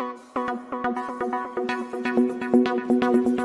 Thank you.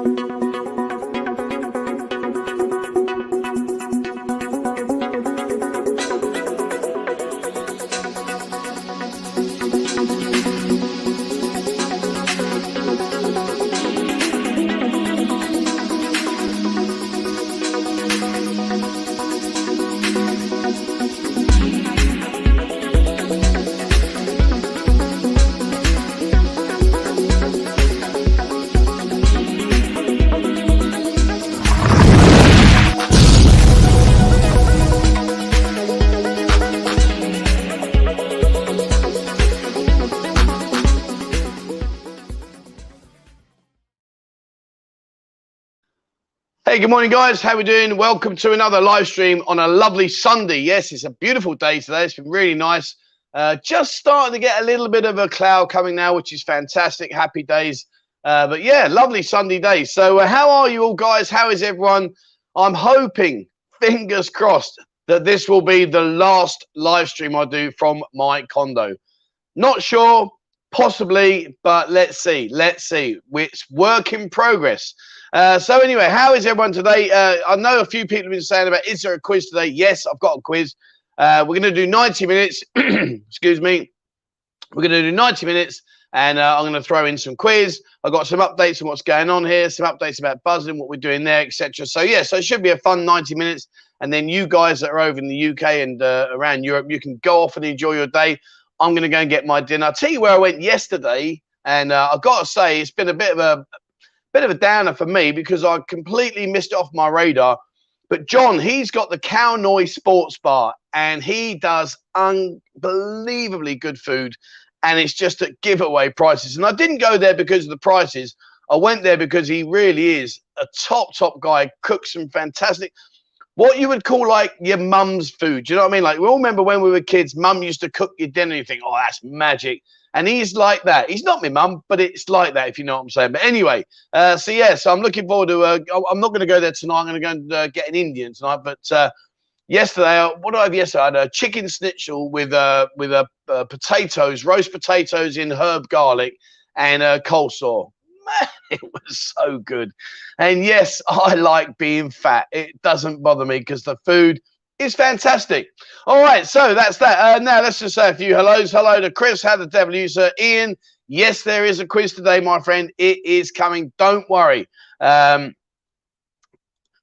Hey, good morning, guys. How are we doing? Welcome to another live stream on a lovely Sunday. Yes, it's a beautiful day today. It's been really nice. Uh, just starting to get a little bit of a cloud coming now, which is fantastic. Happy days. Uh, but yeah, lovely Sunday day. So, uh, how are you all, guys? How is everyone? I'm hoping, fingers crossed, that this will be the last live stream I do from my condo. Not sure, possibly, but let's see. Let's see. It's work in progress. Uh, so anyway, how is everyone today? Uh, I know a few people have been saying about is there a quiz today? Yes, I've got a quiz. Uh, we're going to do 90 minutes. excuse me. We're going to do 90 minutes, and uh, I'm going to throw in some quiz. I've got some updates on what's going on here, some updates about Buzzin, what we're doing there, etc. So yeah, so it should be a fun 90 minutes. And then you guys that are over in the UK and uh, around Europe, you can go off and enjoy your day. I'm going to go and get my dinner. I'll tell you where I went yesterday, and uh, I've got to say it's been a bit of a bit of a downer for me because I completely missed it off my radar. But John, he's got the Cow Noi Sports Bar, and he does unbelievably good food, and it's just at giveaway prices. And I didn't go there because of the prices. I went there because he really is a top top guy. Cooks some fantastic, what you would call like your mum's food. Do you know what I mean? Like we all remember when we were kids, mum used to cook your dinner. And you think, oh, that's magic. And he's like that. He's not my mum, but it's like that, if you know what I'm saying. But anyway, uh, so yeah, so I'm looking forward to. Uh, I'm not going to go there tonight. I'm going to go and uh, get an Indian tonight. But uh, yesterday, uh, what I have yesterday? I had a chicken schnitzel with uh, with uh, potatoes, roast potatoes in herb garlic, and uh, coleslaw. Man, it was so good. And yes, I like being fat. It doesn't bother me because the food is fantastic. All right, so that's that. Uh, now let's just say a few hellos. Hello to Chris. How the devil you, sir? Ian. Yes, there is a quiz today, my friend. It is coming. Don't worry. Um,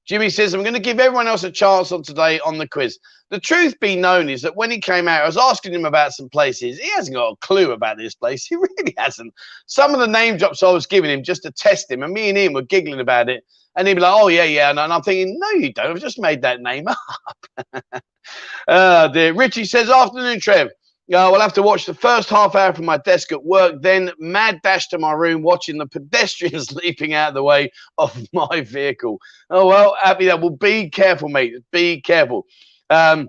Jimmy says, I'm going to give everyone else a chance on today on the quiz. The truth be known is that when he came out, I was asking him about some places. He hasn't got a clue about this place. He really hasn't. Some of the name drops I was giving him just to test him, and me and Ian were giggling about it. And he'd be like, oh, yeah, yeah. And, I'm thinking, no, you don't. I've just made that name up. uh, dear. Richie says, afternoon, Trev. Uh, we'll have to watch the first half hour from my desk at work, then mad dash to my room watching the pedestrians leaping out of the way of my vehicle. Oh, well, happy that. Well, be careful, mate. Be careful. Um,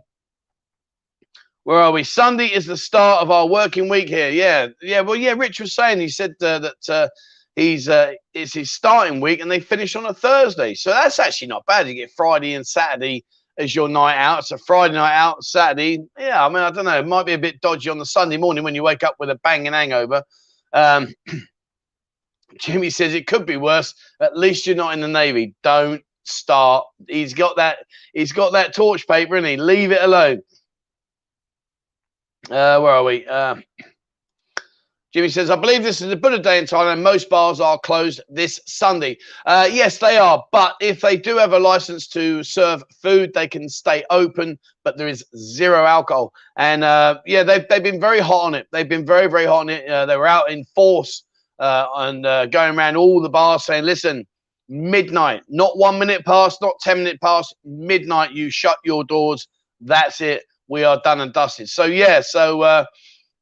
where are we? Sunday is the start of our working week here. Yeah, yeah. Well, yeah. Rich was saying he said uh, that uh, he's uh, it's his starting week and they finish on a Thursday. So that's actually not bad. You get Friday and Saturday as your night out. So Friday night out, Saturday. Yeah, I mean, I don't know. It might be a bit dodgy on the Sunday morning when you wake up with a banging hangover. Um, Jimmy says it could be worse. At least you're not in the Navy. Don't start. He's got that. He's got that torch paper, and he leave it alone. Uh, where are we? Uh, Jimmy says, I believe this is a Buddha day in Thailand. Most bars are closed this Sunday. Uh, yes, they are. But if they do have a license to serve food, they can stay open, but there is zero alcohol. And uh, yeah, they've, they've been very hot on it. They've been very, very hot on it. Uh, they were out in force uh, and uh, going around all the bars saying, listen, midnight, not one minute past, not 10 minutes past, midnight, you shut your doors. That's it. We are done and dusted. So, yeah, so uh,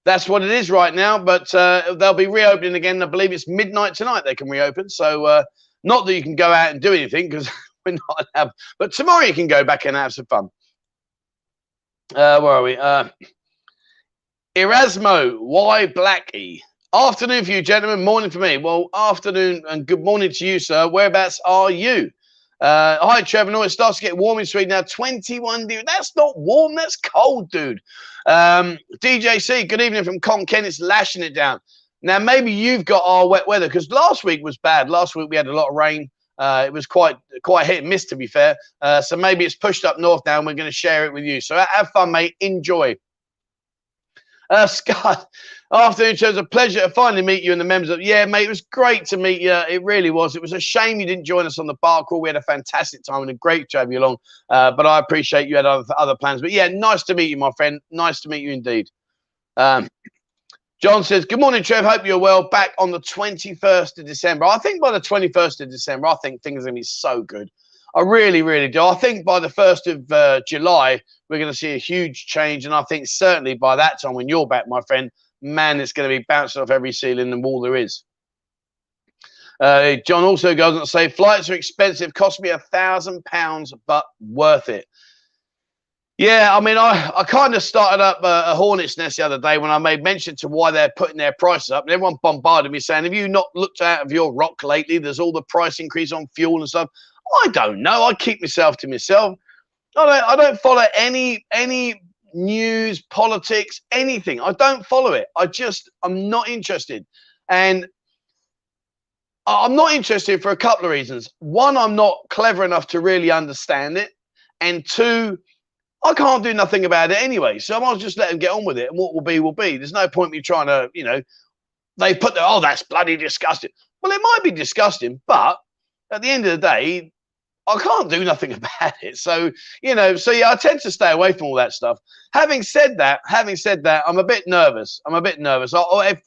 that's what it is right now. But uh, they'll be reopening again. I believe it's midnight tonight. They can reopen. So uh, not that you can go out and do anything because we're not allowed. But tomorrow you can go back and have some fun. Uh, where are we? Uh, Erasmo, why Blackie? Afternoon for you, gentlemen. Morning for me. Well, afternoon and good morning to you, sir. Whereabouts are you? Uh, hi, Trevor. No, it starts to get warm in Sweden now. 21 degrees. That's not warm. That's cold, dude. Um, DJC, good evening from Khon Kaen. It's lashing it down. Now, maybe you've got our wet weather because last week was bad. Last week we had a lot of rain. Uh, it was quite quite hit and miss, to be fair. Uh, so maybe it's pushed up north now, and we're going to share it with you. So have fun, mate. Enjoy. Uh, Scott, afternoon, it was a pleasure to finally meet you and the members of. Yeah, mate, it was great to meet you. It really was. It was a shame you didn't join us on the bar crawl. We had a fantastic time and a great have you along. Uh, but I appreciate you had other, other plans. But yeah, nice to meet you, my friend. Nice to meet you indeed. Um, John says, Good morning, Trev. Hope you're well. Back on the 21st of December. I think by the 21st of December, I think things are going to be so good. I really, really do. I think by the 1st of uh, July, we're going to see a huge change. And I think certainly by that time, when you're back, my friend, man, it's going to be bouncing off every ceiling and wall there is. Uh, John also goes on to say, flights are expensive, cost me a thousand pounds, but worth it. Yeah, I mean, I, I kind of started up a, a, hornet's nest the other day when I made mention to why they're putting their prices up, and everyone bombarded me saying, "Have you not looked out of your rock lately? There's all the price increase on fuel and stuff." I don't know. I keep myself to myself. I don't, I don't follow any any news, politics, anything. I don't follow it. I just I'm not interested, and I'm not interested for a couple of reasons. One, I'm not clever enough to really understand it, and two, I can't do nothing about it anyway. So I might just let them get on with it, and what will be will be. There's no point me trying to, you know, they put the oh that's bloody disgusting. Well, it might be disgusting, but at the end of the day, I can't do nothing about it. So, you know, so yeah, I tend to stay away from all that stuff. Having said that, having said that, I'm a bit nervous. I'm a bit nervous. I, if,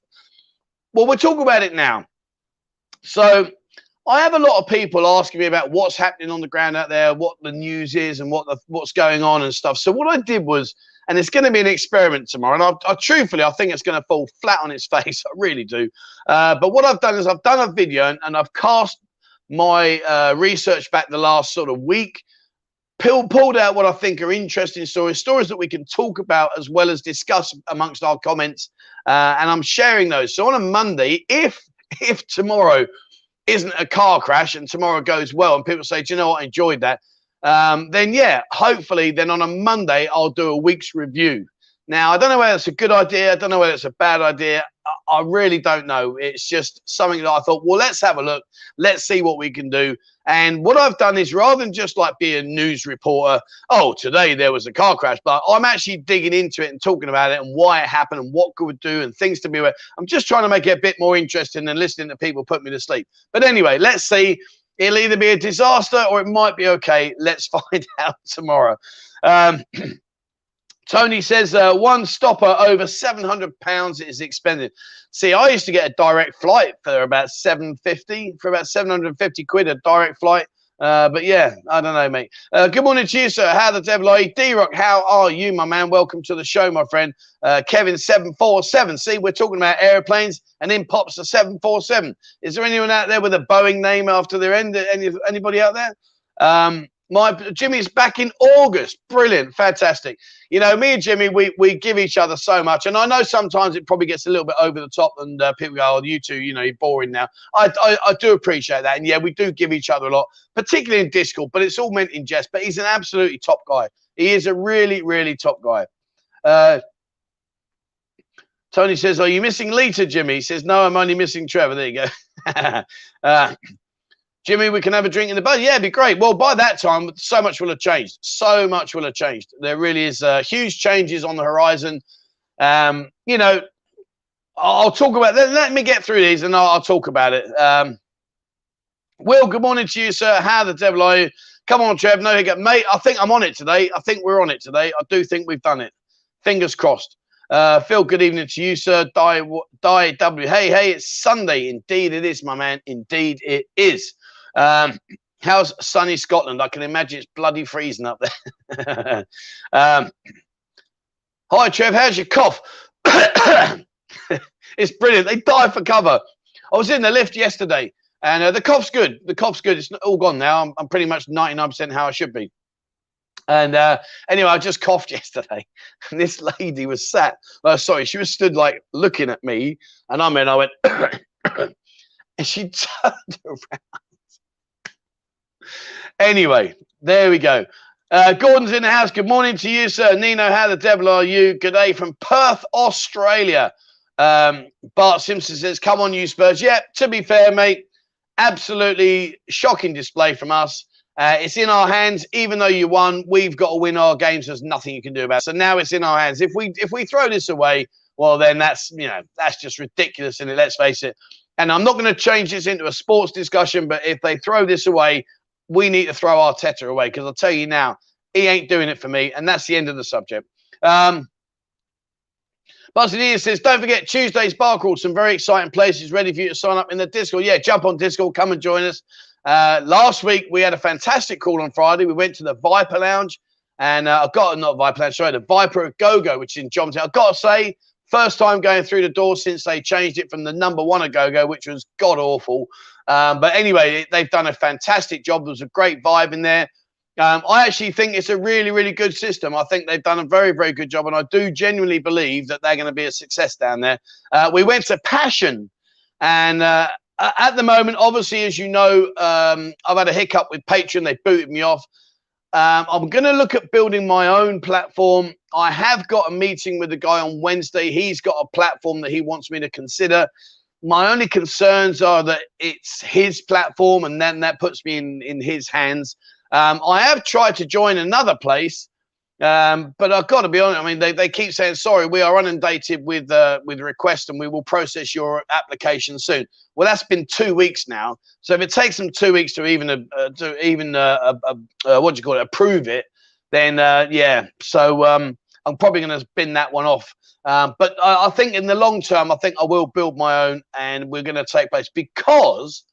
well, we'll talk about it now. So, I have a lot of people asking me about what's happening on the ground out there, what the news is, and what the, what's going on and stuff. So, what I did was, and it's going to be an experiment tomorrow. And I, I truthfully, I think it's going to fall flat on its face. I really do. Uh, but what I've done is I've done a video and, and I've cast my uh, research back the last sort of week, pulled, pulled out what I think are interesting stories, stories that we can talk about as well as discuss amongst our comments. Uh, and I'm sharing those. So on a Monday, if if tomorrow isn't a car crash and tomorrow goes well and people say, do you know what, I enjoyed that, um, then yeah, hopefully then on a Monday I'll do a week's review. Now, I don't know whether it's a good idea. I don't know whether it's a bad idea. I really don't know. It's just something that I thought, well, let's have a look. Let's see what we can do. And what I've done is rather than just like be a news reporter, oh, today there was a car crash, but I'm actually digging into it and talking about it and why it happened and what could do and things to be aware. I'm just trying to make it a bit more interesting than listening to people put me to sleep. But anyway, let's see. It'll either be a disaster or it might be okay. Let's find out tomorrow. Um, Tony says uh, one stopper over 700 pounds is expended. See, I used to get a direct flight for about 750 for about 750 quid a direct flight. Uh, but yeah, I don't know, mate. Uh, good morning to you, sir. How the devil are you? D Rock, how are you, my man? Welcome to the show, my friend. Uh, Kevin seven four seven. See, we're talking about airplanes, and in pops the seven four seven. Is there anyone out there with a Boeing name after their end? Any anybody out there? Um, my Jimmy's back in August. Brilliant, fantastic. You know, me and Jimmy, we we give each other so much, and I know sometimes it probably gets a little bit over the top, and uh, people go, "Oh, you two, you know, you're boring now." I, I, I do appreciate that, and yeah, we do give each other a lot, particularly in Discord, but it's all meant in jest. But he's an absolutely top guy. He is a really, really top guy. Uh, Tony says, "Are you missing Lita, Jimmy?" He says, "No, I'm only missing Trevor." There you go. uh, Jimmy, we can have a drink in the bar. Yeah, it'd be great. Well, by that time, so much will have changed. So much will have changed. There really is uh, huge changes on the horizon. Um, you know, I'll talk about that. Let me get through these and I'll, I'll talk about it. Um, Will, good morning to you, sir. How the devil are you? Come on, Trev. No hiccup. Mate, I think I'm on it today. I think we're on it today. I do think we've done it. Fingers crossed. Uh, Phil, good evening to you, sir. Die, die, W. Hey, hey, it's Sunday. Indeed, it is, my man. Indeed, it is. Um, how's sunny Scotland? I can imagine it's bloody freezing up there. um, hi, Trev. How's your cough? it's brilliant. They die for cover. I was in the lift yesterday, and uh, the cough's good. The cough's good. It's all gone now. I'm, I'm pretty much 99% how I should be. And uh, anyway, I just coughed yesterday, and this lady was sat. Uh, sorry, she was stood like looking at me, and I mean, I went, and she turned around Anyway, there we go. Uh, Gordon's in the house. Good morning to you, sir. Nino, how the devil are you? Good day from Perth, Australia. Um, Bart Simpson says, "Come on, you Spurs." Yeah, to be fair, mate, absolutely shocking display from us. Uh, it's in our hands. Even though you won, we've got to win our games. There's nothing you can do about. it. So now it's in our hands. If we if we throw this away, well, then that's you know that's just ridiculous. And let's face it. And I'm not going to change this into a sports discussion, but if they throw this away, we need to throw Arteta away because I'll tell you now, he ain't doing it for me, and that's the end of the subject. Um, Buzzard says, don't forget Tuesday's bar crawl. Some very exciting places ready for you to sign up in the Discord. Yeah, jump on Discord, come and join us. Uh, last week we had a fantastic call on Friday. We went to the Viper Lounge, and uh, I got not Viper Lounge, sorry, the Viper Go Go, which is in Johnson. I've got to say, first time going through the door since they changed it from the number one a Go Go, which was god awful. Um, but anyway, they've done a fantastic job. There was a great vibe in there. Um, I actually think it's a really, really good system. I think they've done a very, very good job, and I do genuinely believe that they're going to be a success down there. Uh, we went to Passion, and uh, at the moment, obviously, as you know, um, I've had a hiccup with Patreon. They booted me off. Um, I'm going to look at building my own platform. I have got a meeting with the guy on Wednesday. He's got a platform that he wants me to consider. My only concerns are that it's his platform, and then that puts me in in his hands. Um, I have tried to join another place, um, but I've got to be honest. I mean, they, they keep saying sorry. We are inundated with uh, with requests, and we will process your application soon. Well, that's been two weeks now. So if it takes them two weeks to even uh, to even uh, uh, uh what do you call it approve it, then yeah. So um, I'm probably going to spin that one off. Um, but I, I, think in the long term, I think I will build my own, and we're going to take place because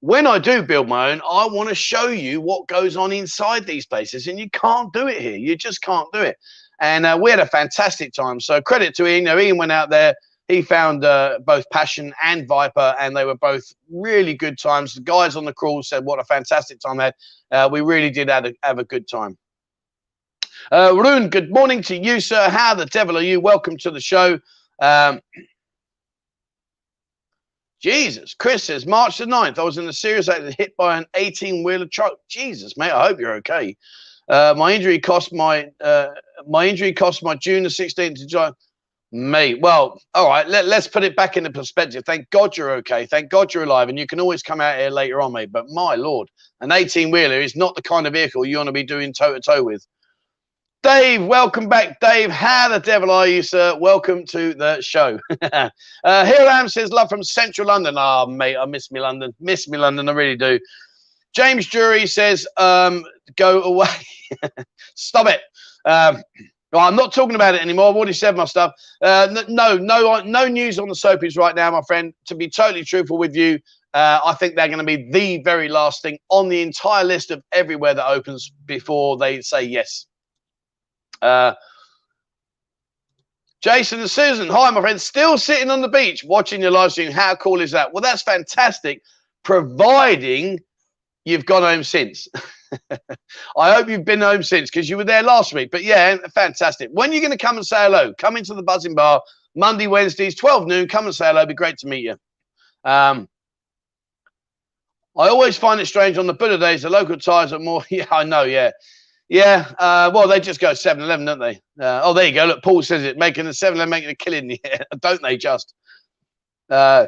when I do build my own, I want to show you what goes on inside these places, and you can't do it here. You just can't do it. And uh, we had a fantastic time. So credit to Ian. You know, Ian went out there. He found uh, both Passion and Viper, and they were both really good times. The guys on the crawl said, "What a fantastic time they had." Uh, we really did have a, have a good time. Uh, Rune, good morning to you, sir. How the devil are you? Welcome to the show. Um, Jesus. Chris says, March the 9th, I was in a serious accident hit by an 18 wheeler truck. Jesus, mate, I hope you're okay. Uh, my injury cost my uh, my injury cost my June the 16th to July. Mate, well, all right, let, let's put it back into perspective. Thank God you're okay. Thank God you're alive, and you can always come out here later on, mate. But my lord, an 18 wheeler is not the kind of vehicle you want to be doing toe to toe with. Dave, welcome back, Dave. How the devil are you, sir? Welcome to the show. uh, here I am says love from Central London. Ah, oh, mate, I miss me London. Miss me London, I really do. James Jury says, um, go away. Stop it. Um, well, I'm not talking about it anymore. I've already said my stuff. Uh, no, no, no news on the soapies right now, my friend. To be totally truthful with you, uh, I think they're going to be the very last thing on the entire list of everywhere that opens before they say yes. Uh, Jason and Susan, hi, my friend. Still sitting on the beach watching your live stream. How cool is that? Well, that's fantastic, providing you've gone home since. I hope you've been home since because you were there last week. But yeah, fantastic. When are you going to come and say hello? Come into the Buzzin Bar Monday, Wednesdays, 12 noon. Come and say hello. It'd be great to meet you. Um, I always find it strange on the Buddha days, the local tires are more. Yeah, I know. Yeah. Yeah, uh, well, they just go 7 Eleven, don't they? Uh, oh, there you go. Look, Paul says it, making the 7 Eleven, making a killing. Yeah, don't they just? Uh,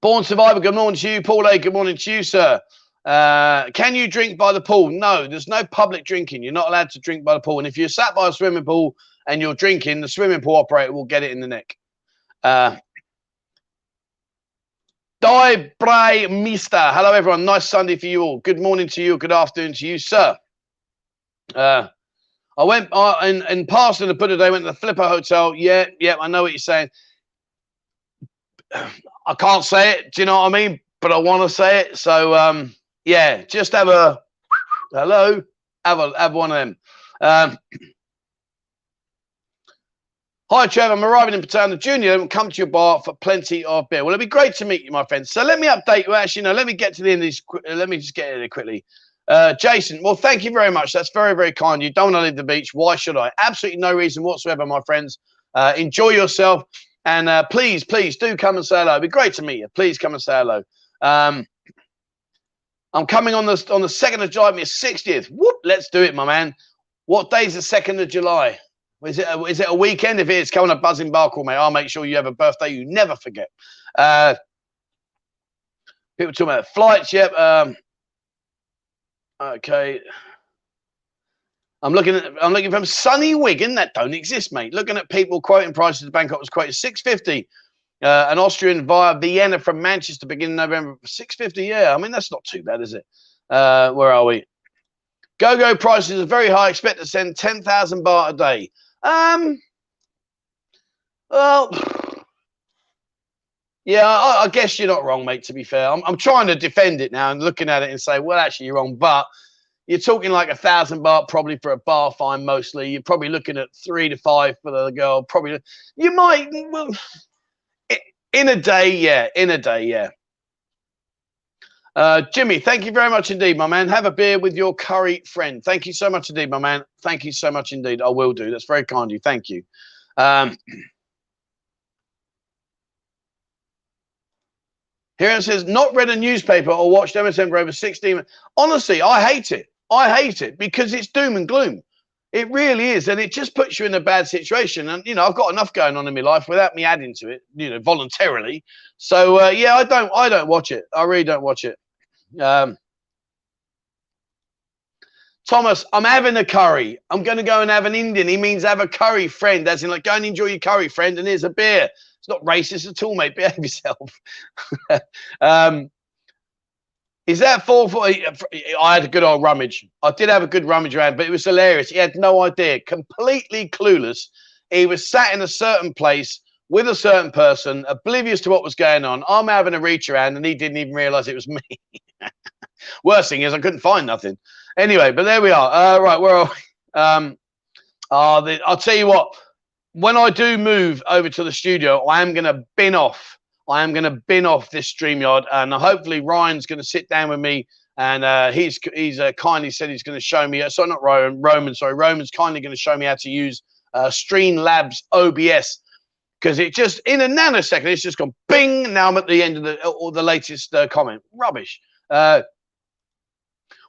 Born Survivor, good morning to you. Paul A, good morning to you, sir. Uh, can you drink by the pool? No, there's no public drinking. You're not allowed to drink by the pool. And if you're sat by a swimming pool and you're drinking, the swimming pool operator will get it in the neck. Uh, Bray Mister. Hello, everyone. Nice Sunday for you all. Good morning to you. Good afternoon to you, sir. Uh, I went uh, and, and passed in the Buddha day, went to the Flipper Hotel. Yeah, yeah, I know what you're saying. I can't say it. Do you know what I mean? But I want to say it. So, um, yeah, just have a hello. Have a have one of them. Um, Hi, Trevor. I'm arriving in Pattaya Junior and come to your bar for plenty of beer. Well, it'd be great to meet you, my friend. So let me update you. Actually, no, let me get to the end of this. Let me just get in there quickly. Uh, Jason, well, thank you very much. That's very, very kind. You don't want to leave the beach. Why should I? Absolutely no reason whatsoever, my friends. Uh, enjoy yourself. And uh, please, please do come and say hello. It'd be great to meet you. Please come and say hello. Um, I'm coming on the on the second of July, my 60th. Whoop, let's do it, my man. What day is the second of July? Is it a, is it a weekend? If it's coming a Buzzin barcall, mate, I'll make sure you have a birthday you never forget. Uh, people talking about flights. Yep. Um, okay. I'm looking at I'm looking from sunny Wigan that don't exist, mate. Looking at people quoting prices. The Bangkok was quoted 650. Uh, an Austrian via Vienna from Manchester beginning November 650. Yeah, I mean that's not too bad, is it? Uh, where are we? Go go prices are very high. Expect to send 10,000 baht a day. Um. Well. Yeah, I, I, guess you're not wrong, mate. To be fair, I'm, I'm trying to defend it now and looking at it and say, well, actually, you're wrong. But you're talking like a thousand baht probably for a bar fine mostly. You're probably looking at three to five for the girl. Probably you might well, in a day, yeah, in a day, yeah. Uh, Jimmy, thank you very much indeed, my man. Have a beer with your curry friend. Thank you so much indeed, my man. Thank you so much indeed. I will do. That's very kind of you. Thank you. Um, here it says, not read a newspaper or watched MSN for over 16. Honestly, I hate it. I hate it because it's doom and gloom. It really is, and it just puts you in a bad situation. And you know, I've got enough going on in my life without me adding to it, you know, voluntarily. So uh, yeah, I don't, I don't watch it. I really don't watch it. Um, Thomas, I'm having a curry. I'm going to go and have an Indian. He means have a curry, friend. As in, like, go and enjoy your curry, friend. And here's a beer. It's not racist at all, mate. Behave yourself. um, is that four? I had a good old rummage. I did have a good rummage around, but it was hilarious. He had no idea, completely clueless. He was sat in a certain place with a certain person, oblivious to what was going on. I'm having a reach around, and he didn't even realize it was me. Worst thing is, I couldn't find nothing. Anyway, but there we are. Uh, right, where are we? Um, uh, the, I'll tell you what. When I do move over to the studio, I am going to bin off I am going to bin off this StreamYard, and hopefully Ryan's going to sit down with me, and uh, he's he's uh, kindly said he's going to show me. Uh, sorry, not Roman. Roman, sorry, Roman's kindly going to show me how to use uh, Streamlabs OBS because it just in a nanosecond it's just gone bing. Now I'm at the end of the or the latest uh, comment. Rubbish.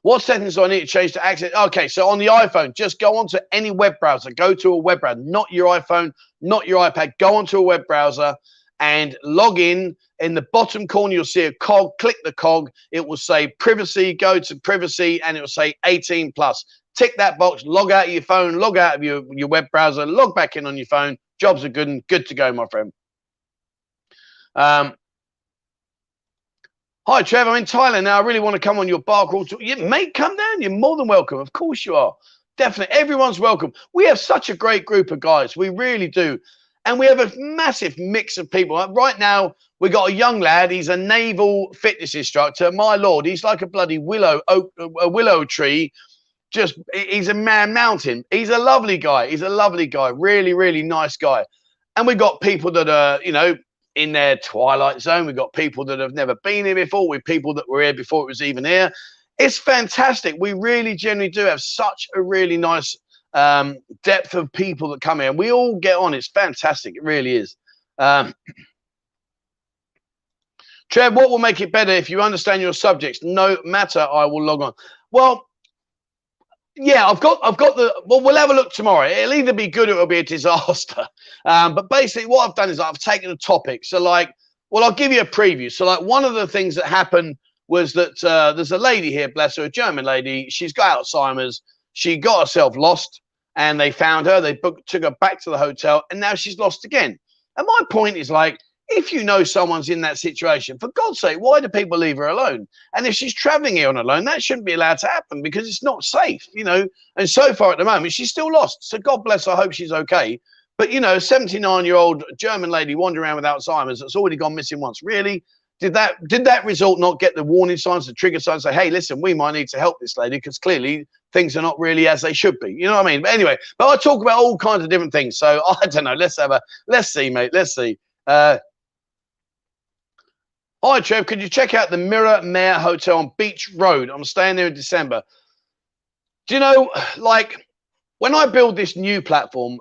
What settings do I need to change to access? Okay, so on the iPhone, just go onto any web browser. Go to a web browser, not your iPhone, not your iPad. Go onto a web browser and log in. In the bottom corner, you'll see a cog. Click the cog. It will say privacy. Go to privacy, and it will say 18 plus. Tick that box. Log out of your phone. Log out of your, your web browser. Log back in on your phone. Jobs are good and good to go, my friend. Um, Hi, Trevor. I'm in Thailand now. I really want to come on your bar crawl. Yeah, mate, come down. You're more than welcome. Of course you are. Definitely. Everyone's welcome. We have such a great group of guys. We really do. And we have a massive mix of people. Right now, we got a young lad. He's a naval fitness instructor. My lord, he's like a bloody willow oak, a willow tree. Just he's a man mountain. He's a lovely guy. He's a lovely guy. Really, really nice guy. And we got people that are, you know, in their twilight zone. We've got people that have never been here before. We've people that were here before it was even here. It's fantastic. We really generally do have such a really nice um, depth of people that come in. We all get on. It's fantastic. It really is. Um, Trev, what will make it better if you understand your subjects? No matter, I will log on. Well, yeah, I've got, I've got the. Well, we'll have a look tomorrow. It'll either be good or it'll be a disaster. Um, but basically, what I've done is I've taken a topic. So, like, well, I'll give you a preview. So, like, one of the things that happened was that uh, there's a lady here, bless her, a German lady. She's got Alzheimer's. She got herself lost and they found her. They booked, took her back to the hotel, and now she's lost again. And my point is like, if you know someone's in that situation, for God's sake, why do people leave her alone? And if she's traveling here on alone, that shouldn't be allowed to happen because it's not safe, you know. And so far at the moment, she's still lost. So God bless. I hope she's okay. But you know, a 79 year old German lady wandering around with Alzheimer's that's already gone missing once. Really? Did that did that result not get the warning signs, the trigger signs? Say, hey, listen, we might need to help this lady because clearly things are not really as they should be. You know what I mean? But anyway, but I talk about all kinds of different things. So I don't know. Let's have a let's see, mate. Let's see. Uh, Hi, Trev. Could you check out the Miramare Hotel on Beach Road? I'm staying there in December. Do you know, like, when I build this new platform,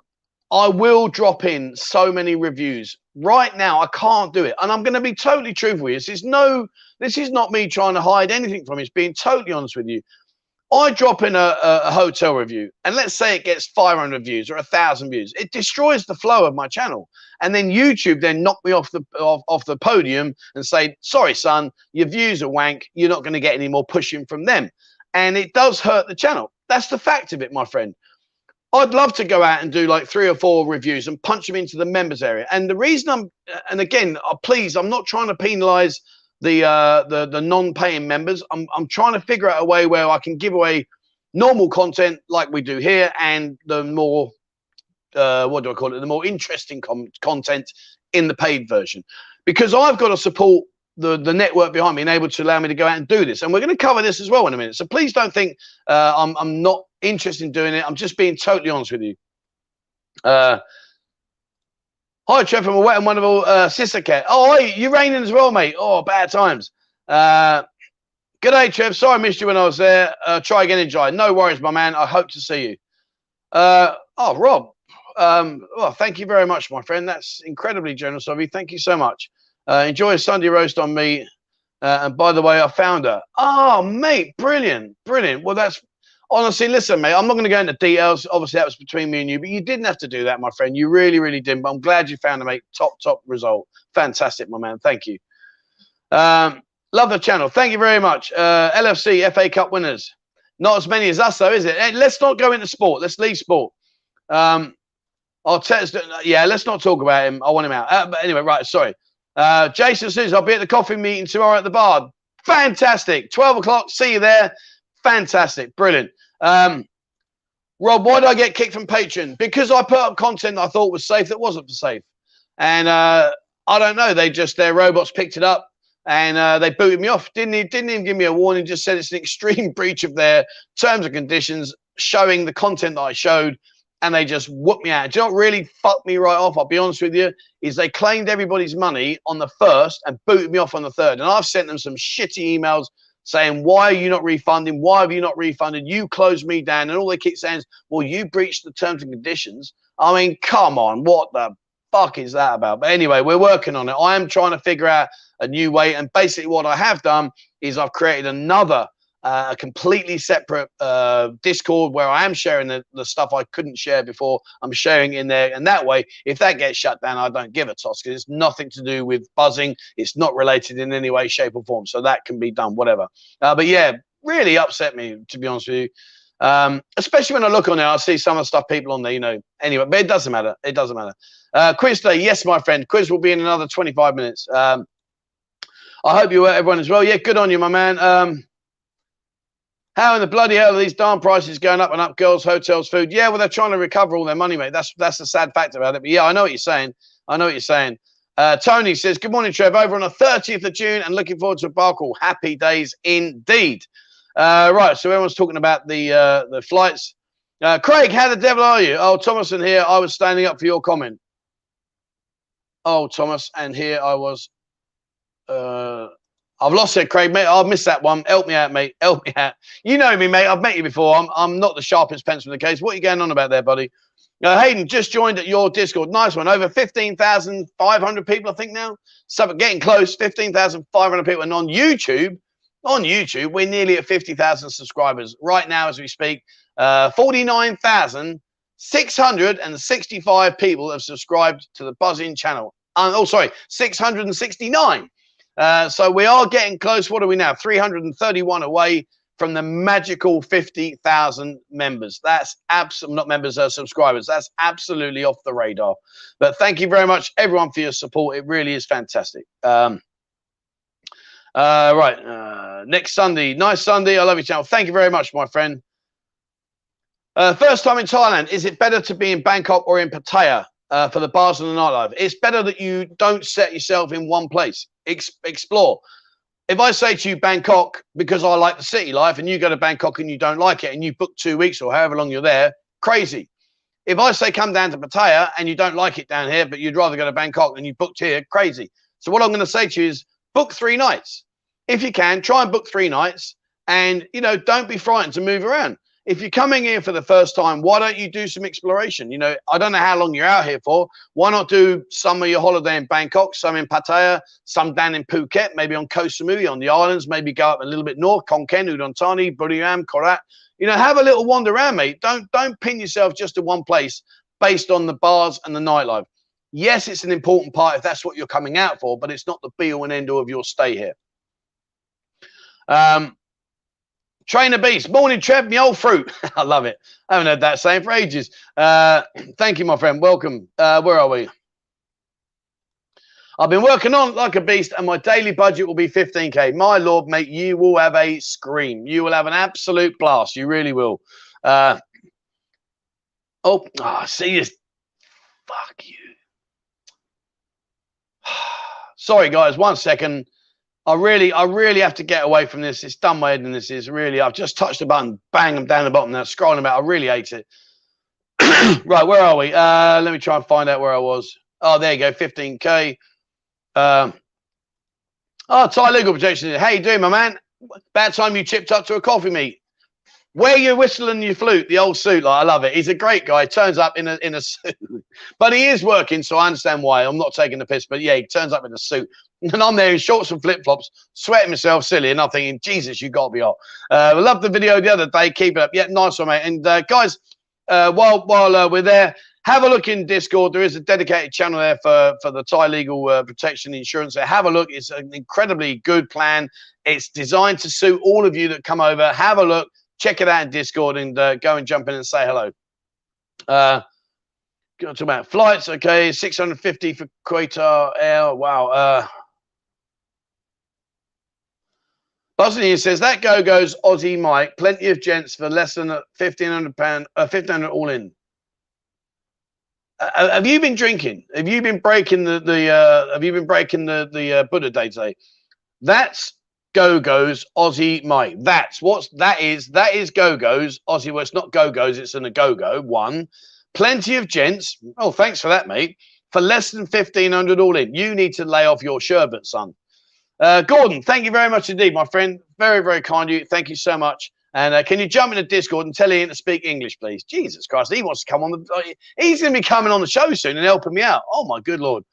I will drop in so many reviews. Right now, I can't do it, and I'm going to be totally truthful. with you. This is no, this is not me trying to hide anything from you. It's being totally honest with you. I drop in a, a, hotel review, and let's say it gets 500 views or a thousand views. It destroys the flow of my channel, and then YouTube then knock me off the off, off the podium and say, "Sorry, son, your views are wank. You're not going to get any more pushing from them," and it does hurt the channel. That's the fact of it, my friend. I'd love to go out and do like three or four reviews and punch them into the members area. And the reason I'm, and again, uh, please, I'm not trying to penalize the uh, the the non-paying members. I'm I'm trying to figure out a way where I can give away normal content like we do here, and the more uh, what do I call it? The more interesting com- content in the paid version, because I've got to support the the network behind me and able to allow me to go out and do this. And we're going to cover this as well in a minute. So please don't think uh, I'm I'm not interested in doing it. I'm just being totally honest with you. Uh, Hi, Trev from a wet and wonderful uh, Sisaket. Oh, hey, you raining as well, mate. Oh, bad times. Uh, good day, Trev. Sorry I missed you when I was there. Uh, try again in. No worries, my man. I hope to see you. Uh, oh, Rob. Um, well, thank you very much, my friend. That's incredibly generous of you. Thank you so much. Uh, enjoy a Sunday roast on me. Uh, and by the way, I found her. Oh, mate, brilliant, brilliant. Well, that's honestly, listen, mate, I'm not going to go into details. Obviously, that was between me and you, but you didn't have to do that, my friend. You really, really didn't. But I'm glad you found a mate. Top, top result. Fantastic, my man. Thank you. Um, love the channel. Thank you very much. Uh, LFC FA Cup winners. Not as many as us, though, is it? Hey, let's not go into sport. Let's leave sport. Um, text. Yeah, let's not talk about him. I want him out. Uh, but anyway, right. Sorry. Uh, Jason says I'll be at the coffee meeting tomorrow at the bar. Fantastic. 12 o'clock. See you there. Fantastic. Brilliant. Um, Rob, why did I get kicked from Patreon? Because I put up content I thought was safe that wasn't safe. And uh, I don't know. They just, their robots picked it up and uh, they booted me off. Didn't, didn't even give me a warning, just said it's an extreme breach of their terms and conditions showing the content that I showed. And they just whooped me out. Do you know what really fucked me right off? I'll be honest with you. Is they claimed everybody's money on the first and booted me off on the third. And I've sent them some shitty emails saying, Why are you not refunding? Why have you not refunded? You closed me down. And all they keep saying is, Well, you breached the terms and conditions. I mean, come on, what the fuck is that about? But anyway, we're working on it. I am trying to figure out a new way. And basically, what I have done is I've created another uh, a completely separate uh, Discord where I am sharing the, the stuff I couldn't share before. I'm sharing in there, and that way, if that gets shut down, I don't give a toss because it's nothing to do with Buzzin. It's not related in any way, shape, or form. So that can be done, whatever. Uh, but yeah, really upset me to be honest with you. Um, especially when I look on there, I see some of the stuff people on there, you know. Anyway, but it doesn't matter. It doesn't matter. Uh, quiz day, yes, my friend. Quiz will be in another 25 minutes. Um, I hope you, everyone, as well. Yeah, good on you, my man. Um, how in the bloody hell are these darn prices going up and up? Girls, hotels, food. Yeah, well, they're trying to recover all their money, mate. That's that's the sad fact about it. But yeah, I know what you're saying. I know what you're saying. Uh, Tony says, Good morning, Trev. Over on the 30th of June and looking forward to a bar call. Happy days indeed. Uh, right, so everyone's talking about the uh, the flights. Uh, Craig, how the devil are you? Oh, Thomas, and here I was standing up for your comment. Oh, Thomas, and here I was. I've lost it, Craig, mate. I've missed that one. Help me out, mate. Help me out. You know me, mate. I've met you before. I'm, I'm not the sharpest pencil in the case. What are you going on about there, buddy? Uh, Hayden just joined at your Discord. Nice one. Over 15,500 people, I think now. So getting close. 15,500 people. And on YouTube, on YouTube, we're nearly at 50,000 subscribers right now as we speak. Uh, 49,665 people have subscribed to the Buzzin channel. Uh, oh, sorry, 669 uh, so we are getting close. What are we now? 331 away from the magical 50,000 members. That's absolutely not members, uh, subscribers. That's absolutely off the radar. But thank you very much, everyone, for your support. It really is fantastic. Um, uh, right, uh, next Sunday, nice Sunday. I love you, channel. Thank you very much, my friend. Uh, first time in Thailand. Is it better to be in Bangkok or in Pattaya uh, for the bars and the nightlife? It's better that you don't set yourself in one place ex- explore. If I say to you Bangkok because I like the city life, and you go to Bangkok and you don't like it, and you book two weeks or however long you're there, crazy. If I say come down to Pattaya and you don't like it down here, but you'd rather go to Bangkok and you booked here, crazy. So what I'm going to say to you is book three nights. If you can, try and book three nights, and you know don't be frightened to move around. If you're coming here for the first time, why don't you do some exploration? You know, I don't know how long you're out here for. Why not do some of your holiday in Bangkok, some in Pattaya, some down in Phuket, maybe on Koh Samui on the islands, maybe go up a little bit north, Khon Kaen, Udon Thani, Buriram, Korat. You know, have a little wander around, mate. Don't don't pin yourself just to one place based on the bars and the nightlife. Yes, it's an important part if that's what you're coming out for, but it's not the be all and end all of your stay here. Um, Trainer Beast, morning, Trev, me old fruit. I love it. I haven't heard that saying for ages. Uh, thank you, my friend. Welcome. Uh, where are we? I've been working on like a beast, and my daily budget will be 15k. My lord, mate, you will have a scream. You will have an absolute blast. You really will. Uh, oh, oh, see this. Fuck you. Sorry, guys. One second. I really, I really have to get away from this. It's done my head, and this is really. I've just touched the button, bang, I'm down the bottom now, scrolling about. I really hate it. right, where are we? Uh, let me try and find out where I was. Oh, there you go, 15k. Um, oh, Thai legal protection. How you doing, my man? About time you chipped up to a coffee meet. Wear your whistle and your flute, the old suit. Like, I love it. He's a great guy. Turns up in a in a suit, but he is working, so I understand why. I'm not taking the piss, but yeah, he turns up in a suit, and I'm there in shorts and flip flops, sweating myself silly, and I'm thinking, Jesus, you got be hot. Uh, I love the video the other day. Keep it up. Yeah, nice one, mate. And uh, guys, uh, while while uh, we're there, have a look in Discord. There is a dedicated channel there for, for the Thai legal uh, protection insurance. So have a look. It's an incredibly good plan. It's designed to suit all of you that come over. Have a look. Check it out in Discord and uh, go and jump in and say hello. Uh, talk about flights. Okay, 650 for Qatar Air. Wow. Uh, Bosnia says that go goes Aussie Mike. Plenty of gents for less than 1500 pound, uh, 1500 all in. Uh, have you been drinking? Have you been breaking the the? Uh, have you been breaking the the uh, Buddha day today? That's Go goes Aussie Mike. That's what's that is. That is Go goes Aussie. Well, it's not Go goes. It's an a Go Go one. Plenty of gents. Oh, thanks for that, mate. For less than fifteen hundred all in, you need to lay off your sherbet, son. Uh, Gordon, thank you very much indeed, my friend. Very, very kind of you. Thank you so much. And uh, can you jump into Discord and tell Ian to speak English, please? Jesus Christ, he wants to come on the. He's going to be coming on the show soon and helping me out. Oh my good lord.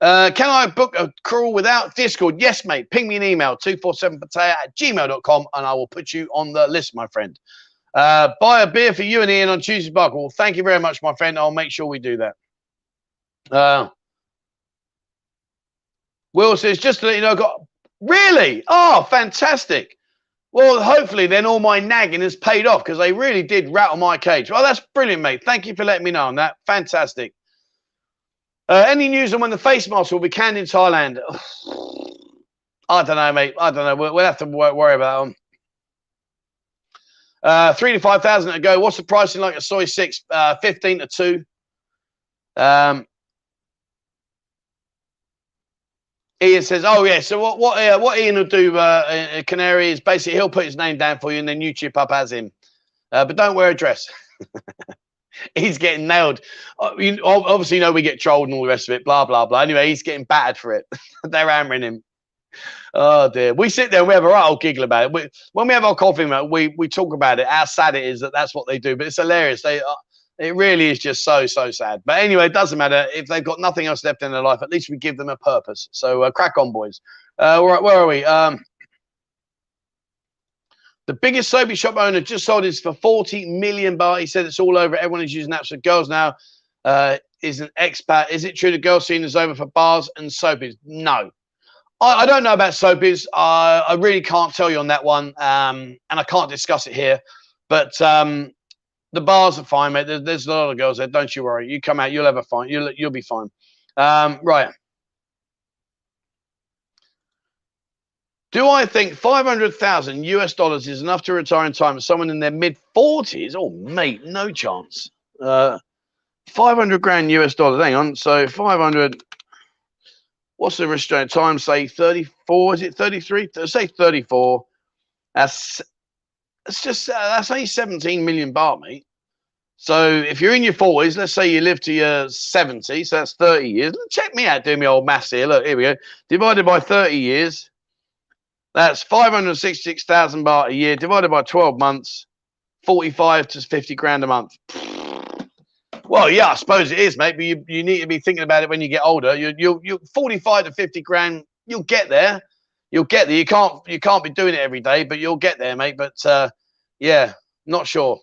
Uh, can I book a crawl without Discord? Yes, mate. Ping me an email, 247pattaya at gmail.com, and I will put you on the list, my friend. Uh, buy a beer for you and Ian on Tuesday Buck. Well, thank you very much, my friend. I'll make sure we do that. Uh, Will says, just to let you know, got really? Oh, fantastic. Well, hopefully then all my nagging has paid off because they really did rattle my cage. Well, that's brilliant, mate. Thank you for letting me know on that. Fantastic. Uh, any news on when the face mask will be canned in Thailand? I don't know, mate. I don't know. We'll, we'll have to worry about them. Uh, three to five thousand to go. What's the pricing like a Soi six? Uh, Fifteen to two. Um, Ian says, "Oh yeah, so what what uh, what Ian will do, uh, Canary is basically he'll put his name down for you, and then you chip up as him, uh, but don't wear a dress." he's getting nailed. Uh, you, obviously, you know we get trolled and all the rest of it. Blah blah blah. Anyway, he's getting battered for it. They're hammering him. Oh dear. We sit there we have a right old giggle about it. We, when we have our coffee, mate, we we talk about it. How sad it is that that's what they do. But it's hilarious. They uh, it really is just so, so sad. But anyway, it doesn't matter. If they've got nothing else left in their life, at least we give them a purpose. So uh, crack on, boys. Uh, where, where are we? Um, the biggest soapy shop owner just sold his for 40 million baht. He said it's all over. Everyone is using apps for girls now. Uh, is an expat. Is it true the girl scene is over for bars and soapies? No. I, I don't know about soapies. Uh, I really can't tell you on that one. Um, and I can't discuss it here. But um, the bars are fine, mate. There's, there's, a lot of girls there. Don't you worry. You come out, you'll have a fine. You'll you'll be fine. Um, right. Do I think 500,000 US dollars is enough to retire in time? For someone in their mid 40s? Oh, mate, no chance. Uh, 500 grand US dollars. Hang on. So 500. What's the restraint time? Say 34. Is it 33? Say 34. That's it's just uh, that's only 17 million baht, mate. So if you're in your 40s, let's say you live to your 70, so that's 30 years. Check me out doing my old maths here. Look, here we go. Divided by 30 years, that's 566,000 baht a year. Divided by 12 months, 45 to 50 grand a month. Well, yeah, I suppose it is, mate. But you, you need to be thinking about it when you get older. You you you 45 to 50 grand. You'll get there. You'll get there. You can't you can't be doing it every day, but you'll get there, mate. But uh, yeah, not sure.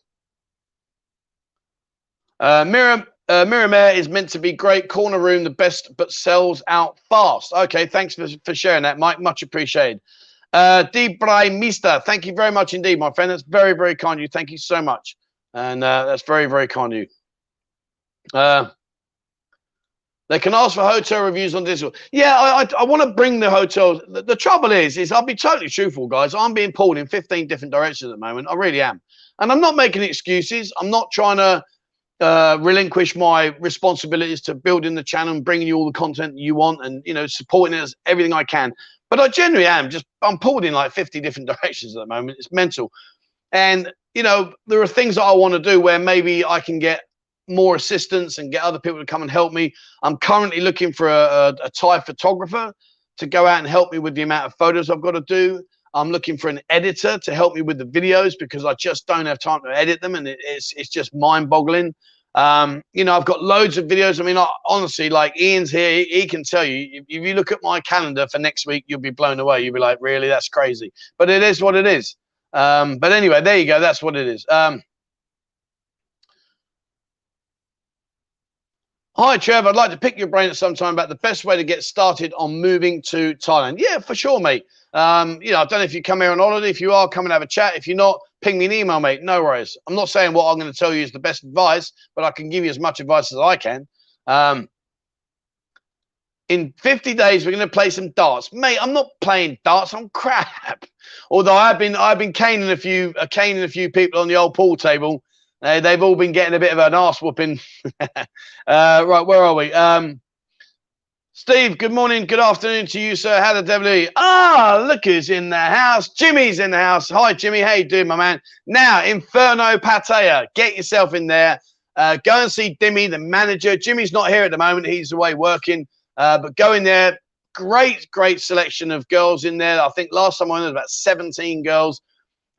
Uh, Miriam uh, Miramare is meant to be great corner room, the best, but sells out fast. Okay, thanks for, for sharing that, Mike. Much appreciated. Uh, Mister, thank you very much indeed, my friend. That's very, very kind of you. Thank you so much. And uh, that's very, very kind of you. Uh, they can ask for hotel reviews on Discord. Yeah, I, I, I want to bring the hotels. The, the, trouble is, is I'll be totally truthful, guys. I'm being pulled in 15 different directions at the moment. I really am. And I'm not making excuses. I'm not trying to uh, relinquish my responsibilities to building the channel and bringing you all the content you want and, you know, supporting us everything I can. But I generally am just, I'm pulled in like 50 different directions at the moment. It's mental. And, you know, there are things that I want to do where maybe I can get more assistance and get other people to come and help me. I'm currently looking for a, a, a Thai photographer to go out and help me with the amount of photos I've got to do. I'm looking for an editor to help me with the videos because I just don't have time to edit them and it, it's, it's just mind boggling. Um, you know, I've got loads of videos. I mean, I, honestly, like Ian's here, he, he can tell you. If, if, you look at my calendar for next week, you'll be blown away. You'll be like, really, that's crazy. But it is what it is. Um, but anyway, there you go. That's what it is. Um, Hi, Trev. I'd like to pick your brain at some time about the best way to get started on moving to Thailand. Yeah, for sure, mate. Um, you know, I don't know if you come here on holiday. If you are, come and have a chat. If you're not, ping me an email, mate. No worries. I'm not saying what I'm going to tell you is the best advice, but I can give you as much advice as I can. Um, in 50 days, we're going to play some darts, mate. I'm not playing darts. I'm crap. Although I've been, I've been caning a few, uh, caning a few people on the old pool table uh, they've all been getting a bit of an ass whooping. uh, right, where are we? Um, Steve, good morning, good afternoon to you, sir. How the devil are you? Ah, look who's in the house. Jimmy's in the house. Hi, Jimmy. How you doing, my man? Now, Inferno Pattaya. Get yourself in there. Uh, go and see Dimmy, the manager. Jimmy's not here at the moment. He's away working. Uh, but go in there. Great, great selection of girls in there. I think last time I went, was about 17 girls.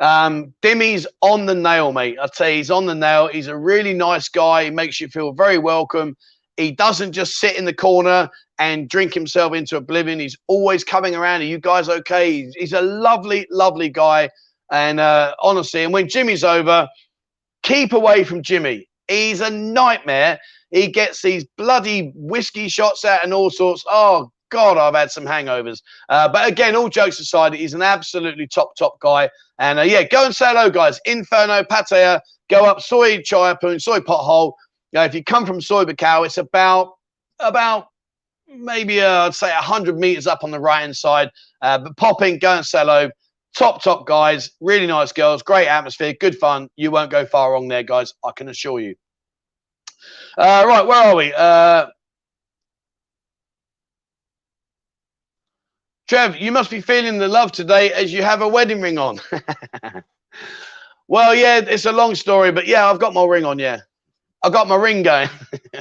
Um, Dimmy's on the nail, mate. I'd say he's on the nail. He's a really nice guy. He makes you feel very welcome. He doesn't just sit in the corner and drink himself into oblivion. He's always coming around. Are you guys okay? He's, a lovely, lovely guy. And uh, honestly, and when Jimmy's over, keep away from Jimmy. He's a nightmare. He gets these bloody whiskey shots out and all sorts. Oh, God, I've had some hangovers. Uh, but again, all jokes aside, he's an absolutely top, top guy. And uh, yeah, go and say hello, guys. Inferno, Pattaya, go up soy Soi Chaiyapoon, Soi Pothole. Uh, if you come from Soi Buakhao, it's about, about maybe, uh, I'd say 100 meters up on the right hand side. Uh, but pop in, go and say hello. Top, top guys, really nice girls, great atmosphere, good fun. You won't go far wrong there, guys. I can assure you. Uh, right, where are we? Uh, Trev, you must be feeling the love today as you have a wedding ring on. well, yeah, it's a long story, but yeah, I've got my ring on. Yeah, I got my ring going.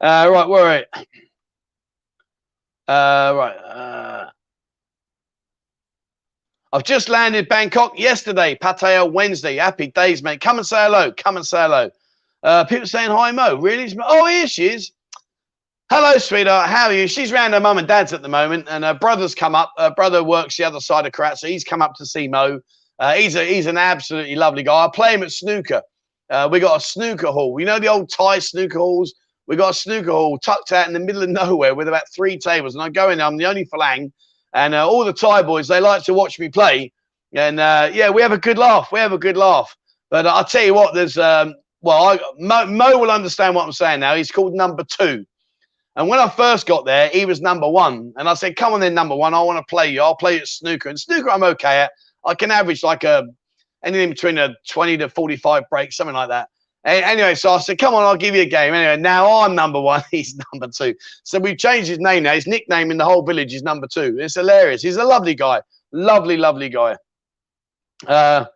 uh, right, where are we? Uh, right. Uh, I've just landed Bangkok yesterday, Pattaya Wednesday. Happy days, mate. Come and say hello. Come and say hello. Uh, people saying hi, Mo. Really? Oh, here she is. Hello, sweetheart. How are you? She's around her mum and dad's at the moment, and her brother's come up. Her brother works the other side of Korat, so he's come up to see Mo. Uh, he's a he's an absolutely lovely guy. I play him at snooker. Uh, we got a snooker hall. You know the old Thai snooker halls. We got a snooker hall tucked out in the middle of nowhere with about three tables, and I go in. there. I'm the only Falang, and uh, all the Thai boys they like to watch me play. And uh, yeah, we have a good laugh. We have a good laugh. But I'll tell you what, there's um, well, I, Mo, Mo will understand what I'm saying now. He's called number two. And when I first got there, he was number one. And I said, Come on then, number one. I want to play you. I'll play you at snooker. And snooker, I'm okay at. I can average like a anything between a 20 to 45 break, something like that. Anyway, so I said, Come on, I'll give you a game. Anyway, now I'm number one. He's number two. So we've changed his name now. His nickname in the whole village is number two. It's hilarious. He's a lovely guy. Lovely, lovely guy. Uh,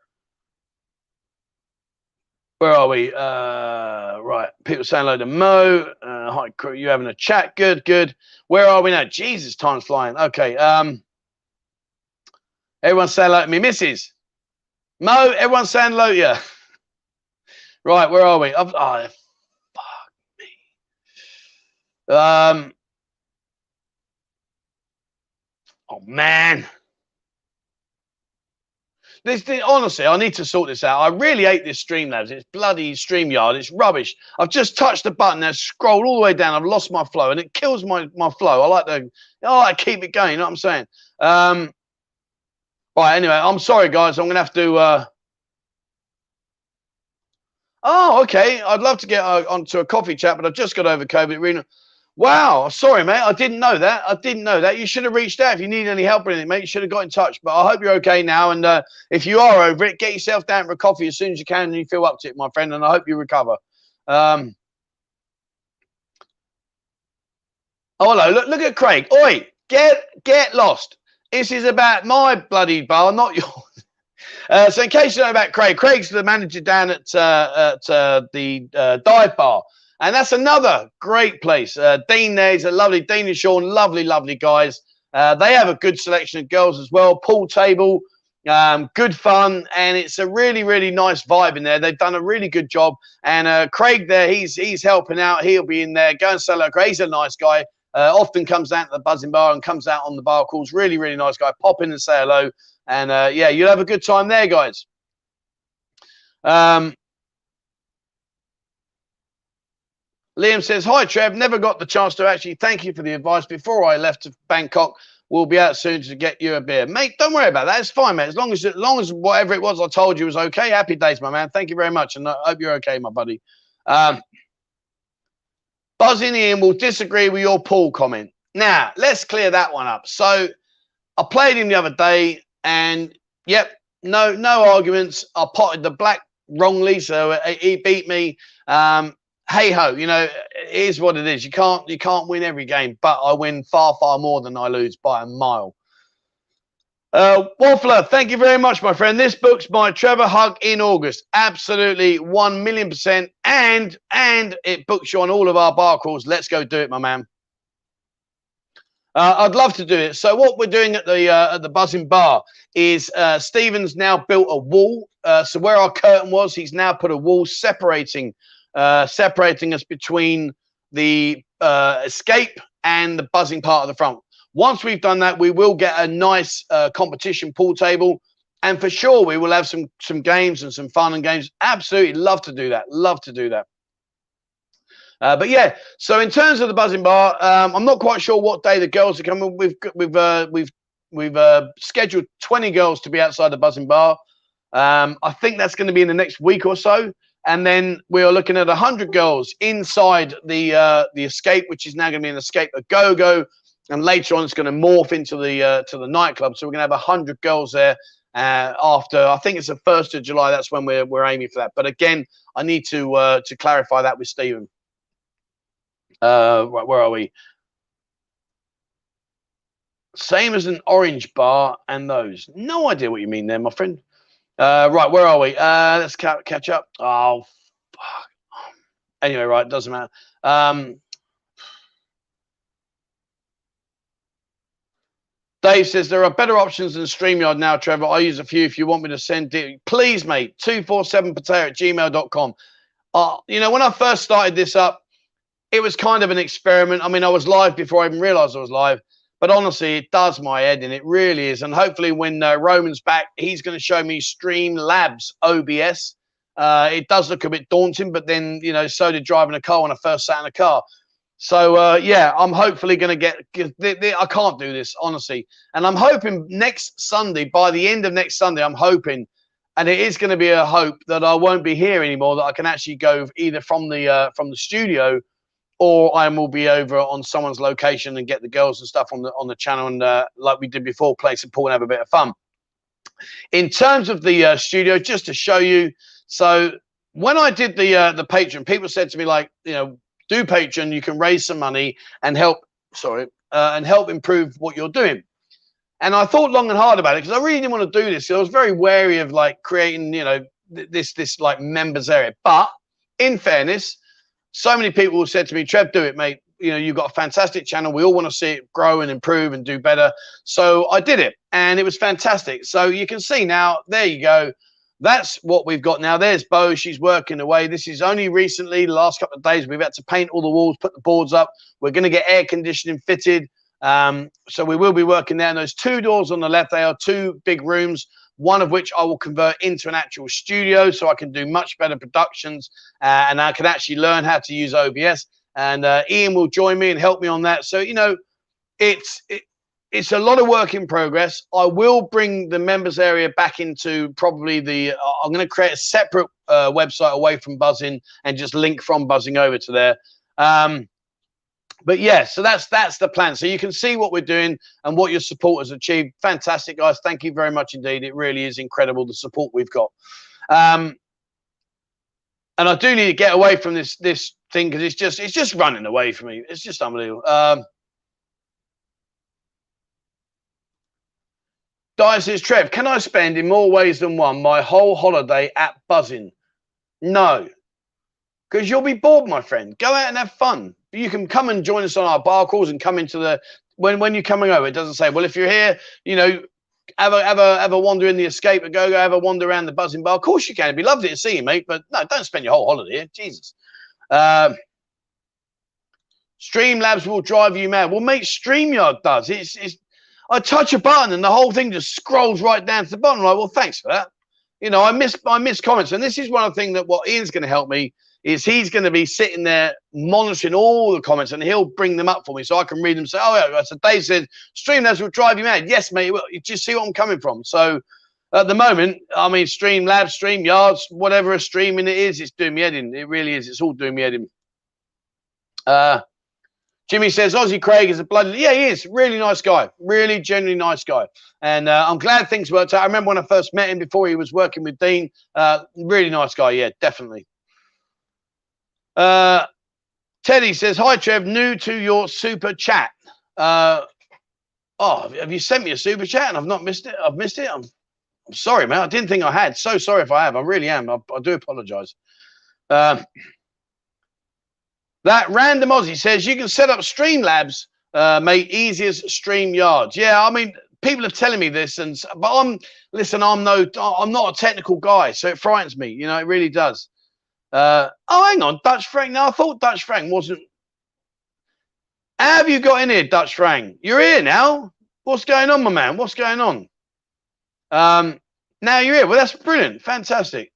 where are we? Uh, right. People saying hello to Mo. Uh, hi, crew. You having a chat? Good, good. Where are we now? Jesus, time's flying. Okay. Um, everyone say hello to me, Mrs. Mo. Everyone saying hello to you. Right, where are we? I've, oh, fuck me. Um. Oh man. This, this, honestly, I need to sort this out. I really hate this Streamlabs. It's bloody StreamYard. It's rubbish. I've just touched the button. I've scrolled all the way down. I've lost my flow, and it kills my my flow. I like to, I keep it going. You know what I'm saying? Um, right. Anyway, I'm sorry, guys. I'm gonna have to. Uh, oh, okay. I'd love to get uh, onto a coffee chat, but I've just got over COVID. Really, Wow, sorry, mate. I didn't know that. I didn't know that. You should have reached out if you need any help or anything, mate. You should have got in touch. But I hope you're okay now. And uh, if you are over it, get yourself down for a coffee as soon as you can and you feel up to it, my friend. And I hope you recover. Um, oh, hello. Look, look at Craig. Oi, get get lost. This is about my bloody bar, not yours. Uh, so, in case you know about Craig, Craig's the manager down at uh, at uh, the uh, dive bar. And that's another great place. Uh, Dean there is a lovely, Dean and Sean, lovely, lovely guys. They have a good selection of girls as well. Pool table, um, good fun, and it's a really, really nice vibe in there. They've done a really good job. And Craig there, he's he's helping out. He'll be in there. Go and sell out. He's a nice guy. Uh, often comes out to the Buzzin bar and comes out on the bar calls. Really, really nice guy. Pop in and say hello. And uh, yeah, you'll have a good time there, guys. Um, Liam says, Hi, Trev. Never got the chance to actually thank you for the advice before I left to Bangkok. We'll be out soon to get you a beer. Mate, don't worry about that. It's fine, mate. As long as as long as whatever it was I told you was okay. Happy days, my man. Thank you very much. And I hope you're okay, my buddy. Um, Buzzing in will disagree with your pool comment. Now, let's clear that one up. So I played him the other day, and yep, no, no arguments. I potted the black wrongly, so he beat me. Um, hey ho, you know, it is what it is. You can't you can't win every game, but I win far far more than I lose by a mile. Uh, Waffler, thank you very much, my friend. This book's my Trevor Hug in August. Absolutely, one million percent, and and it books you on all of our bar calls. Let's go do it, my man. Uh, I'd love to do it. So what we're doing at the uh, at the Buzzin Bar is uh, Stephen's now built a wall. Uh, so where our curtain was, he's now put a wall separating uh, separating us between the uh, escape and the buzzing part of the front. Once we've done that, we will get a nice competition pool table, and for sure we will have some some games and some fun and games. Absolutely love to do that. Love to do that. Uh, but yeah, so in terms of the Buzzin bar, um, I'm not quite sure what day the girls are coming. We've we've uh, we've we've uh, scheduled 20 girls to be outside the Buzzin bar. Um, I think that's going to be in the next week or so and then we are looking at 100 girls inside the uh, the escape, which is now going to be an escape a go go, and later on it's going to morph into the uh, to the nightclub. So we're going to have 100 girls there uh, after I think it's the first of July. That's when we're we're aiming for that. But again, I need to uh, to clarify that with Stephen. Uh, where are we? Same as an orange bar and those. No idea what you mean there, my friend. Uh, right, where are we? Uh, let's ca- catch up. Oh, fuck. Anyway, right, doesn't matter. Um, Dave says there are better options than StreamYard now, Trevor. I use a few if you want me to send it. Please, mate, 247pattaya at gmail.com. Uh, you know, when I first started this up, it was kind of an experiment. I mean, I was live before I even realized I was live. But honestly, it does my head and It really is. And hopefully, when uh, Roman's back, he's going to show me Stream Labs OBS. Uh, it does look a bit daunting, but then you know, so did driving a car when I first sat in a car. So uh, yeah, I'm hopefully going to get. I can't do this honestly, and I'm hoping next Sunday, by the end of next Sunday, I'm hoping, and it is going to be a hope that I won't be here anymore. That I can actually go either from the uh, from the studio or I will be over on someone's location and get the girls and stuff on the on the channel and uh, like we did before, play some pool and have a bit of fun. In terms of the uh, studio, just to show you, so when I did the uh, the Patreon, people said to me like, you know, do Patreon, you can raise some money and help. Sorry, uh, and help improve what you're doing. And I thought long and hard about it because I really didn't want to do this. I was very wary of like creating, you know, this this like members area. But in fairness, so many people have said to me, Trev, do it, mate. You know, you've got a fantastic channel. We all want to see it grow and improve and do better. So I did it and it was fantastic. So you can see now, there you go. that's what we've got now. There's Bo. She's working away. This is only recently, the last couple of days, we've had to paint all the walls, put the boards up. We're going to get air conditioning fitted. Um, so we will be working there. And those two doors on the left, they are two big rooms, one of which I will convert into an actual studio so I can do much better productions uh, and I can actually learn how to use OBS. And uh, Ian will join me and help me on that. So, you know, it's it, it's a lot of work in progress. I will bring the members area back into probably the. Uh, I'm going to create a separate uh, website away from Buzzin and just link from Buzzin over to there. Um, but yeah, so that's that's the plan. So you can see what we're doing and what your support has achieved. Fantastic, guys! Thank you very much indeed. It really is incredible the support we've got. Um, and I do need to get away from this this thing because it's just it's just running away from me. It's just unbelievable. Um, Dyer says, Trev, can I spend in more ways than one my whole holiday at Buzzin? No, because you'll be bored, my friend. Go out and have fun. You can come and join us on our bar calls and come into the when when you're coming over. It doesn't say, well, if you're here, you know, ever ever a wander in the escape and go go a wander around the Buzzin bar. Of course you can. It'd be lovely to see you, mate. But no, don't spend your whole holiday here. Jesus. Um, Streamlabs will drive you mad. Well, mate, StreamYard does. It's it's I touch a button and the whole thing just scrolls right down to the bottom. I'm like, well, thanks for that. You know, I miss I miss comments, and this is one of the things that what Ian's going to help me is he's going to be sitting there monitoring all the comments, and he'll bring them up for me so I can read them. Say, oh yeah, so Dave said Streamlabs will drive you mad. Yes, mate. Well, you just see what I'm coming from. So at the moment, I mean, Streamlabs, StreamYards, whatever a streaming it is, it's doing me head in. It really is. It's all doing me head in. Uh, Jimmy says Aussie Craig is a bloody yeah he is really nice guy really genuinely nice guy and uh, I'm glad things worked out I remember when I first met him before he was working with Dean uh, really nice guy yeah definitely uh, Teddy says hi Trev new to your super chat uh, oh have you sent me a super chat and I've not missed it I've missed it I'm, I'm sorry man I didn't think I had so sorry if I have I really am I, I do apologize uh, that random Aussie says you can set up Streamlabs, uh, mate, easy as StreamYards. Yeah, I mean, people are telling me this, and but I'm listen. I'm no, I'm not a technical guy, so it frightens me. You know, it really does. Uh, oh, hang on, Dutch Frank. Now I thought Dutch Frank wasn't. How have you got in here, Dutch Frank? You're here now. What's going on, my man? What's going on? Um, now you're here. Well, that's brilliant. Fantastic.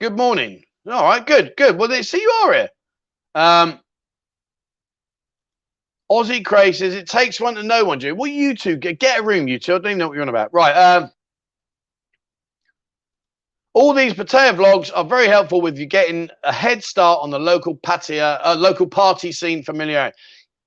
Good morning. All right, good, good. Well, they see you are here. Um, Aussie Craig says it takes one to know one, dude. Well, you two get, get a room, you two. I don't even know what you're on about. Right. Um, all these Pattaya vlogs are very helpful with you getting a head start on the local patio, uh, local party scene familiarity.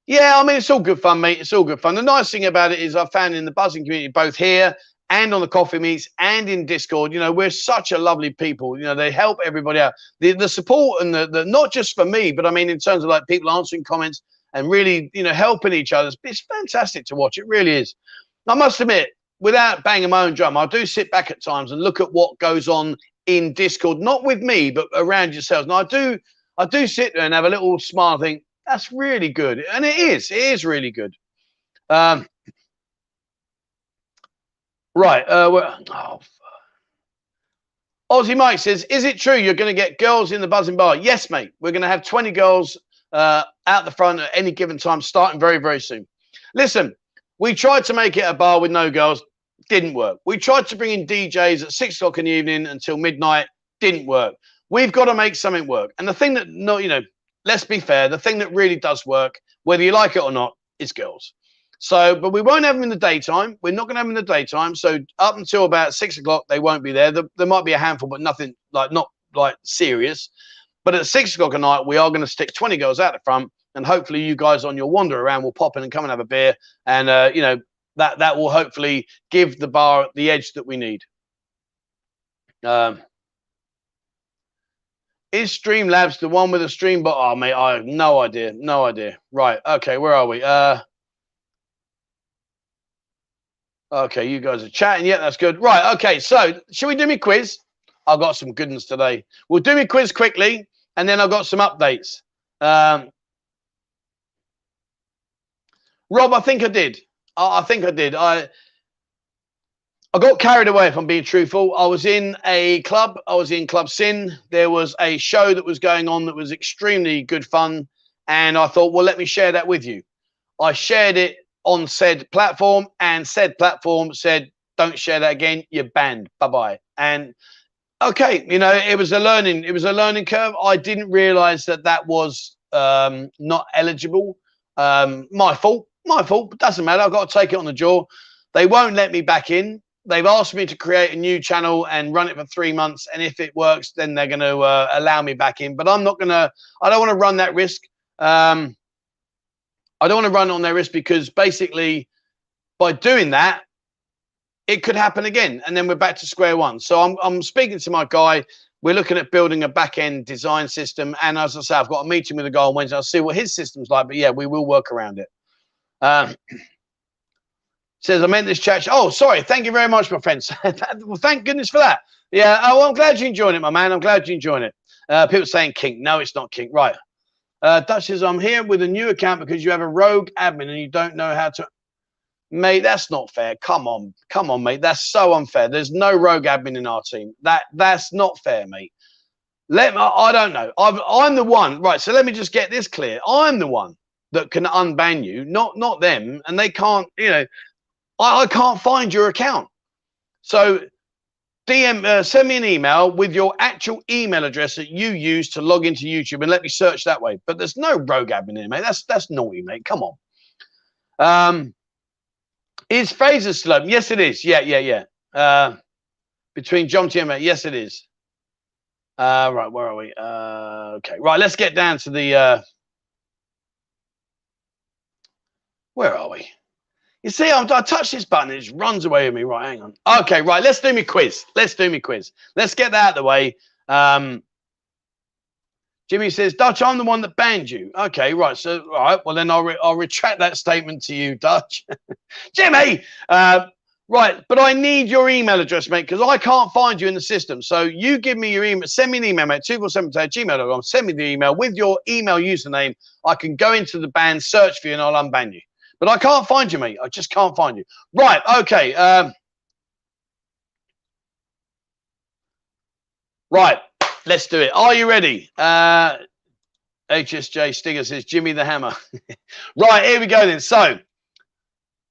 Yeah, I mean it's all good fun, mate. It's all good fun. The nice thing about it is I found in the Buzzin community, both here and on the coffee meets and in Discord. You know, we're such a lovely people. You know, they help everybody out. The the support and the, the not just for me, but I mean in terms of like people answering comments and really, you know, helping each other. It's fantastic to watch. It really is. I must admit, without banging my own drum, I do sit back at times and look at what goes on in Discord, not with me, but around yourselves. And I do I do sit there and have a little smile, think, that's really good. And it is, it is really good. Um, Right. Uh, well, oh, Aussie Mike says, "Is it true you're going to get girls in the Buzzin bar?" Yes, mate. We're going to have 20 girls uh, out the front at any given time, starting very, very soon. Listen, we tried to make it a bar with no girls, didn't work. We tried to bring in DJs at six o'clock in the evening until midnight, didn't work. We've got to make something work. And the thing that, no, you know, let's be fair, the thing that really does work, whether you like it or not, is girls. So, but we won't have them in the daytime. We're not going to have them in the daytime. So up until about six o'clock, they won't be there. There might be a handful, but nothing like not like serious. But at six o'clock at night, we are going to stick 20 girls out the front, and hopefully you guys on your wander around will pop in and come and have a beer, and uh, you know that that will hopefully give the bar the edge that we need. Um, is Streamlabs the one with a stream? But oh, mate, I have no idea, no idea. Right, okay, where are we? Uh, Okay, you guys are chatting. Yeah, that's good. Right. Okay. So, should we do me quiz? I've got some good ones today. We'll do me quiz quickly, and then I've got some updates. Um, Rob, I think I did. I, think I did. I I got carried away, if I'm being truthful. I was in a club. I was in Club Sin. There was a show that was going on that was extremely good fun. And I thought, well, let me share that with you. I shared it on said platform, and said platform said, don't share that again. You're banned. Bye bye. And okay, you know, it was a learning. It was a learning curve. I didn't realize that that was um, not eligible. Um, my fault. My fault. But doesn't matter. I've got to take it on the jaw. They won't let me back in they've asked me to create a new channel and run it for three months and if it works then they're going to uh, allow me back in but i'm not going to i don't want to run that risk um, i don't want to run on that risk because basically by doing that it could happen again and then we're back to square one so i'm, I'm speaking to my guy we're looking at building a back end design system and as i say i've got a meeting with a guy on wednesday i'll see what his system's like but yeah we will work around it um, says, I meant this chat. Oh, sorry. Thank you very much, my friends. well, thank goodness for that. Yeah. Oh, well, I'm glad you enjoyed it, my man. I'm glad you enjoyed it. Uh, people saying kink. No, it's not kink. Right. Uh, Dutch says, I'm here with a new account because you have a rogue admin and you don't know how to. Mate, that's not fair. Come on. Come on, mate. That's so unfair. There's no rogue admin in our team. That That's not fair, mate. Let me, I don't know. i I'm the one. Right. So let me just get this clear. I'm the one that can unban you, not not them. And they can't, you know, I, I can't find your account. So DM, uh, send me an email with your actual email address that you use to log into YouTube and let me search that way. But there's no rogue admin in mate. That's that's naughty, mate. Come on. Um, is Fraser still? Yes, it is. Yeah, yeah, yeah. Uh, between John T and. Yes, it is. Uh, right, where are we? Uh, okay, right. Let's get down to the. Uh, where are we? You see, I'm, I touch this button, it just runs away with me. Right, hang on. Okay, right, let's do me quiz. Let's do me quiz. Let's get that out of the way. Um, Jimmy says, Dutch, I'm the one that banned you. Okay, right. So, all right. Well, then I'll, re- I'll retract that statement to you, Dutch. Jimmy, uh, right. But I need your email address, mate, because I can't find you in the system. So you give me your email. Send me an email, mate. 247 gmail.com. Send me the email with your email username. I can go into the ban, search for you, and I'll unban you. But I can't find you, mate. I just can't find you. Right. Okay. Um, right. Let's do it. Are you ready? Uh, HSJ Stinger says Jimmy the Hammer. right. Here we go then. So,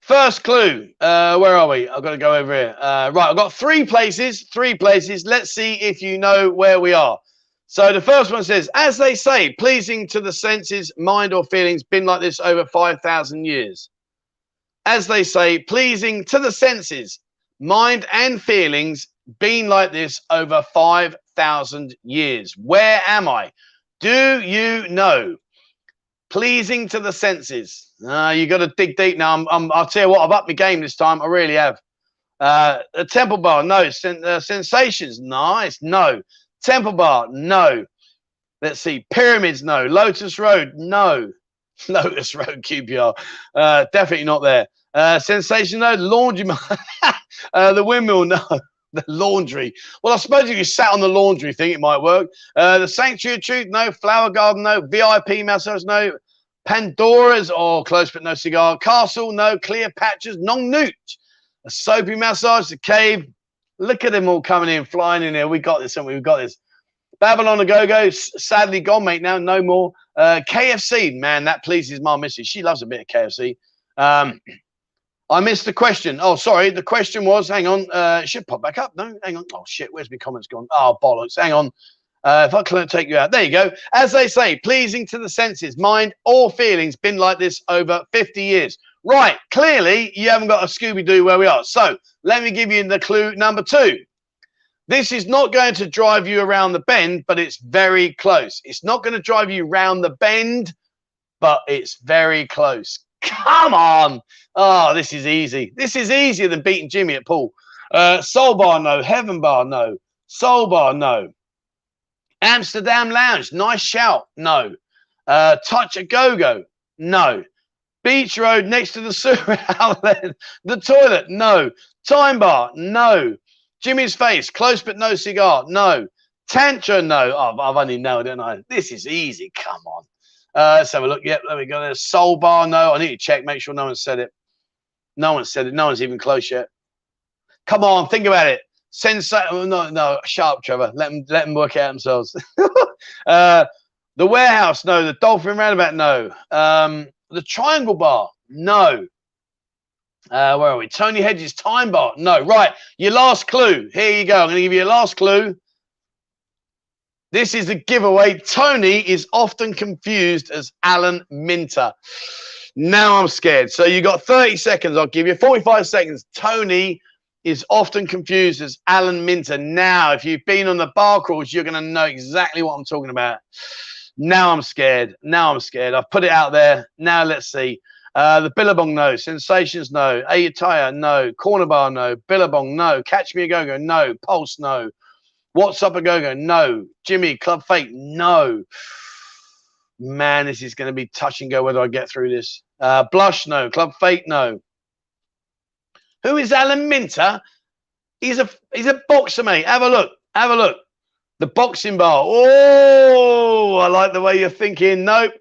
first clue. Uh, where are we? I've got to go over here. Uh, right. I've got three places. Three places. Let's see if you know where we are. So the first one says, as they say, pleasing to the senses, mind, or feelings, been like this over 5,000 years. As they say, pleasing to the senses, mind, and feelings, been like this over 5,000 years. Where am I? Do you know? Pleasing to the senses. Uh, you got to dig deep now. I'm, I'm, I'll tell you what, I've upped my game this time. I really have. Uh, a temple bar, no. Sen- uh, sensations, nice, no. Temple Bar, no. Let's see. Pyramids, no. Lotus Road, no. Lotus Road QPR, uh, definitely not there. Uh, Sensation, no. Laundry, uh, the windmill, no. The laundry. Well, I suppose if you sat on the laundry thing, it might work. Uh, the Sanctuary of Truth, no. Flower Garden, no. VIP massage, no. Pandora's, or oh, close but no cigar. Castle, no. Cleopatra's, non newt. A soapy massage, the cave, Look at them all coming in, flying in here. We got this, and we? We've got this. Babylon a go go, sadly gone, mate. Now no more. Uh, KFC, man, that pleases my missus. She loves a bit of KFC. Um, I missed the question. Oh, sorry. The question was, hang on, uh, should pop back up. No, hang on. Oh shit, where's my comments gone? Oh bollocks. Hang on. Uh, if I can take you out, there you go. As they say, pleasing to the senses, mind, or feelings, been like this over 50 years. Right, clearly you haven't got a Scooby Doo where we are. So let me give you the clue number two. This is not going to drive you around the bend, but it's very close. It's not going to drive you around the bend, but it's very close. Come on. Oh, this is easy. This is easier than beating Jimmy at pool. Uh, Soul Bar, no. Heaven Bar, no. Soul Bar, no. Amsterdam Lounge, nice shout, no. Uh, Touch a Go Go, no. Beach Road next to the sewer outlet. The toilet, no. Time bar, no. Jimmy's face, close but no cigar, no. Tantra, no. Oh, I've only known, don't I? This is easy. Come on. Uh, let's have a look. Yep, there we go. There's Soul Bar, no. I need to check, make sure no one said it. No one said it. No one's even close yet. Come on, think about it. Sensation. Oh, no, no, sharp, Trevor. Let them let them work out themselves. uh, the warehouse, no. The dolphin roundabout, no. Um, the triangle bar, no. Uh, where are we? Tony Hedges time bar, no. Right, your last clue. Here you go. I'm going to give you a last clue. This is a giveaway. Tony is often confused as Alan Minter. Now I'm scared. So you got 30 seconds. I'll give you 45 seconds. Tony is often confused as Alan Minter. Now, if you've been on the bar crawls, you're going to know exactly what I'm talking about. Now I'm scared. Now I'm scared. I've put it out there. Now let's see. Uh, the Billabong, no. Sensations, no. Ayutthaya, no. Corner bar, no. Billabong, no. Catch Me a Go Go, no. Pulse, no. What's Up a Go Go, no. Jimmy, Club Fate, no. Man, this is going to be touch and go whether I get through this. Uh, Blush, no. Club Fate, no. Who is Alan Minter? He's a he's a boxer, mate. Have a look. Have a look. The boxing bar. Oh, I like the way you're thinking. Nope.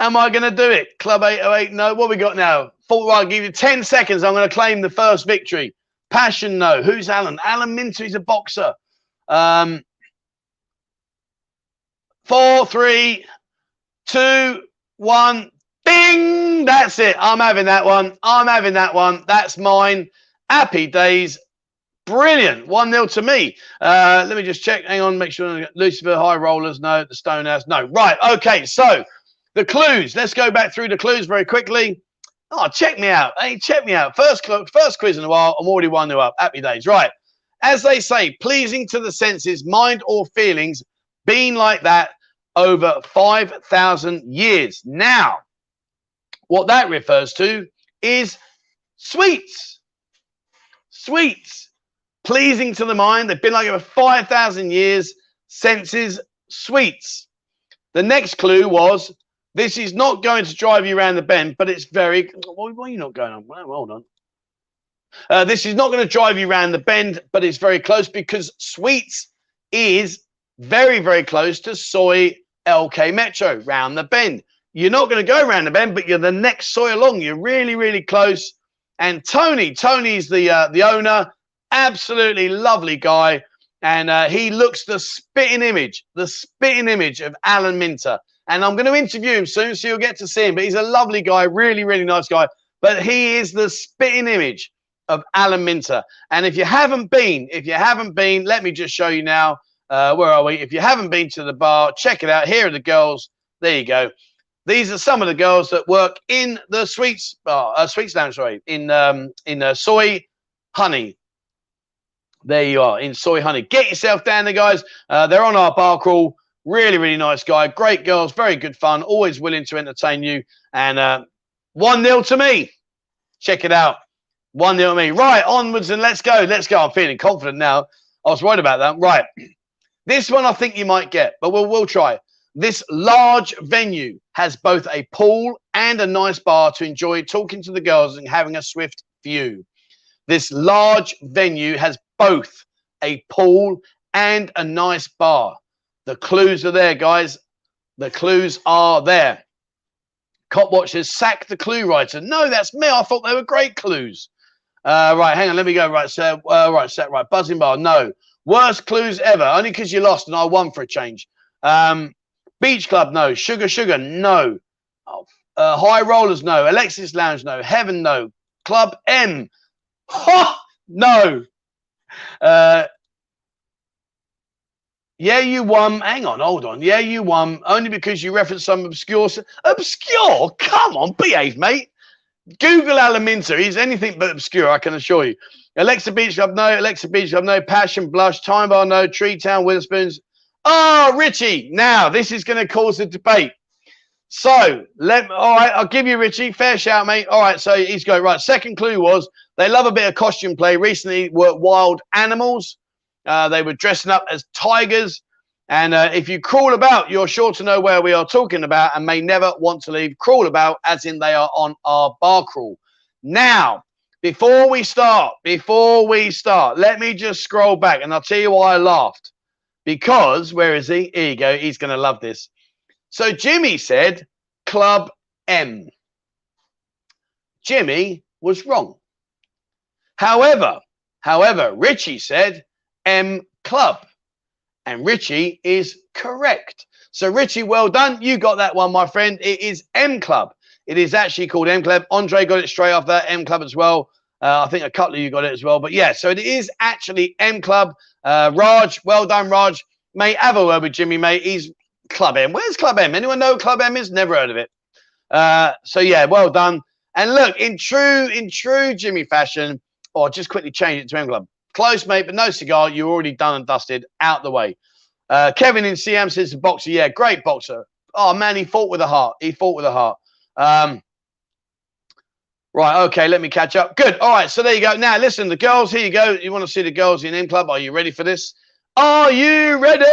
Am I going to do it? Club 808, no. What we got now? Right, I'll give you 10 seconds. I'm going to claim the first victory. Passion, no. Who's Alan? Alan Minter, he's a boxer. Um, four, three, two, one. Bing! That's it. I'm having that one. I'm having that one. That's mine. Happy days. Brilliant. 1 0 to me. Uh, let me just check. Hang on. Make sure. Lucifer, High Rollers. No. The Stonehouse. No. Right. Okay. So the clues. Let's go back through the clues very quickly. Oh, check me out. Hey, check me out. First, first quiz in a while. I'm already 1 0 up. Happy days. Right. As they say, pleasing to the senses, mind or feelings, being like that over 5,000 years. Now, what that refers to is sweets. Sweets. Pleasing to the mind. They've been like over 5,000 years. Senses, sweets. The next clue was this is not going to drive you around the bend, but it's very. Why, are you not going on? Well, hold on. Uh, this is not going to drive you around the bend, but it's very close because sweets is very, very close to Soi LK Metro, round the bend. You're not going to go around the bend, but you're the next soy along. You're really, really close. And Tony, Tony's the uh, the owner, absolutely lovely guy, and uh, he looks the spitting image, the spitting image of Alan Minter. And I'm going to interview him soon, so you'll get to see him. But he's a lovely guy, really, really nice guy. But he is the spitting image of Alan Minter. And if you haven't been, if you haven't been, let me just show you now. Uh, where are we? If you haven't been to the bar, check it out. Here are the girls. There you go. These are some of the girls that work in the sweets bar, uh, sweets lounge, sorry, in um, in uh, Soi Honey. There you are in Soi Honey. Get yourself down there, guys. Uh, they're on our bar crawl. Really, really nice guy. Great girls. Very good fun. Always willing to entertain you. And uh, one nil to me. Check it out. One nil to me. Right, onwards and let's go. Let's go. I'm feeling confident now. I was worried about that. Right. This one I think you might get, but we'll we'll try. This large venue has both a pool and a nice bar to enjoy talking to the girls and having a swift view. This large venue has both a pool and a nice bar. The clues are there, guys. The clues are there. Cop watchers sack the clue writer. No, that's me. I thought they were great clues. Uh, right, hang on. Let me go. Right, set. Uh, right, set. Right, Buzzin bar. No, Worst clues ever, only because you lost and I won for a change. Um, Beach Club, no. Sugar Sugar, no. Uh, High Rollers, no. Alexis Lounge, no. Heaven, no. Club M, ha, no. Uh, yeah, you won. Hang on, hold on. Yeah, you won only because you referenced some obscure. Obscure? Come on, behave, mate. Google Alan Minter. He's anything but obscure, I can assure you. Alexa Beach Club, no. Alexa Beach Club, no. Passion, Blush, Time Bar, no. Tree Town, Wetherspoons. Oh, Richie. Now, this is going to cause a debate. So, let all right, I'll give you Richie. Fair shout, mate. All right, so he's going right. Second clue was they love a bit of costume play. Recently were wild animals. Uh, they were dressing up as tigers. And uh, if you crawl about, you're sure to know where we are talking about and may never want to leave. Crawl about, as in they are on our bar crawl. Now, before we start, before we start, let me just scroll back and I'll tell you why I laughed. Because, where is he? Here you go. He's going to love this. So Jimmy said Club M. Jimmy was wrong. However, However, Richie said M Club. And Richie is correct. So, Richie, well done. You got that one, my friend. It is M Club. It is actually called M Club. Andre got it straight off that, M Club as well. Uh, I think a couple of you got it as well. But yeah, so it is actually M Club. Uh, Raj, well done, Raj. Mate, have a word with Jimmy, mate. He's Club M. Where's Club M? Anyone know Club M is? Never heard of it. Uh, so yeah, well done. And look, in true, in true Jimmy fashion, or just quickly change it to M Club. Close, mate, but no cigar. You're already done and dusted. Out the way. Uh, Kevin in CM says boxer. Yeah, great boxer. Oh man, he fought with a heart. He fought with a heart. Um, right, okay, let me catch up. Good. All right, so there you go. Now listen, the girls. Here you go. You want to see the girls in M Club? Are you ready for this? Are you ready?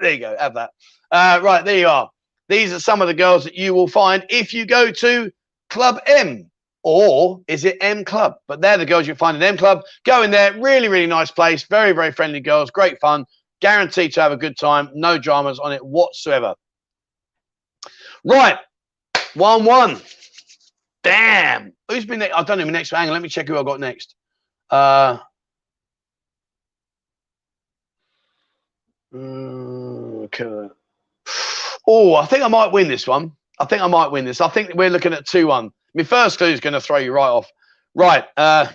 There you go. Have that. Uh, right, there you are. These are some of the girls that you will find if you go to Club M or is it M Club? But they're the girls you'll find in M Club. Go in there, really, really nice place. Very, very friendly girls, great fun. Guaranteed to have a good time. No dramas on it whatsoever. Right, 1 1. Damn. Who's been next? I don't know. Next hang on, let me check who I got next. Uh, okay. Oh, I think I might win this one. I think I might win this. I think we're looking at 2 1. My first clue is going to throw you right off. Right. Uh,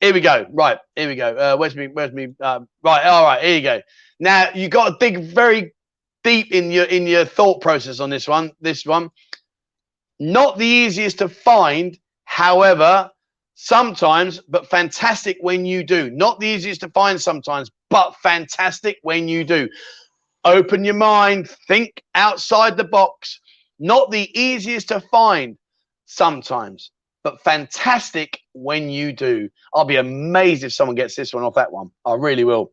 here we go. Right. Here we go. Uh, where's me? Where's me? Uh, right. All right. Here you go. Now you got to dig very deep in your in your thought process on this one. This one, not the easiest to find. However, sometimes, but fantastic when you do. Not the easiest to find sometimes, but fantastic when you do. Open your mind, think outside the box. Not the easiest to find sometimes, but fantastic when you do. I'll be amazed if someone gets this one off that one. I really will.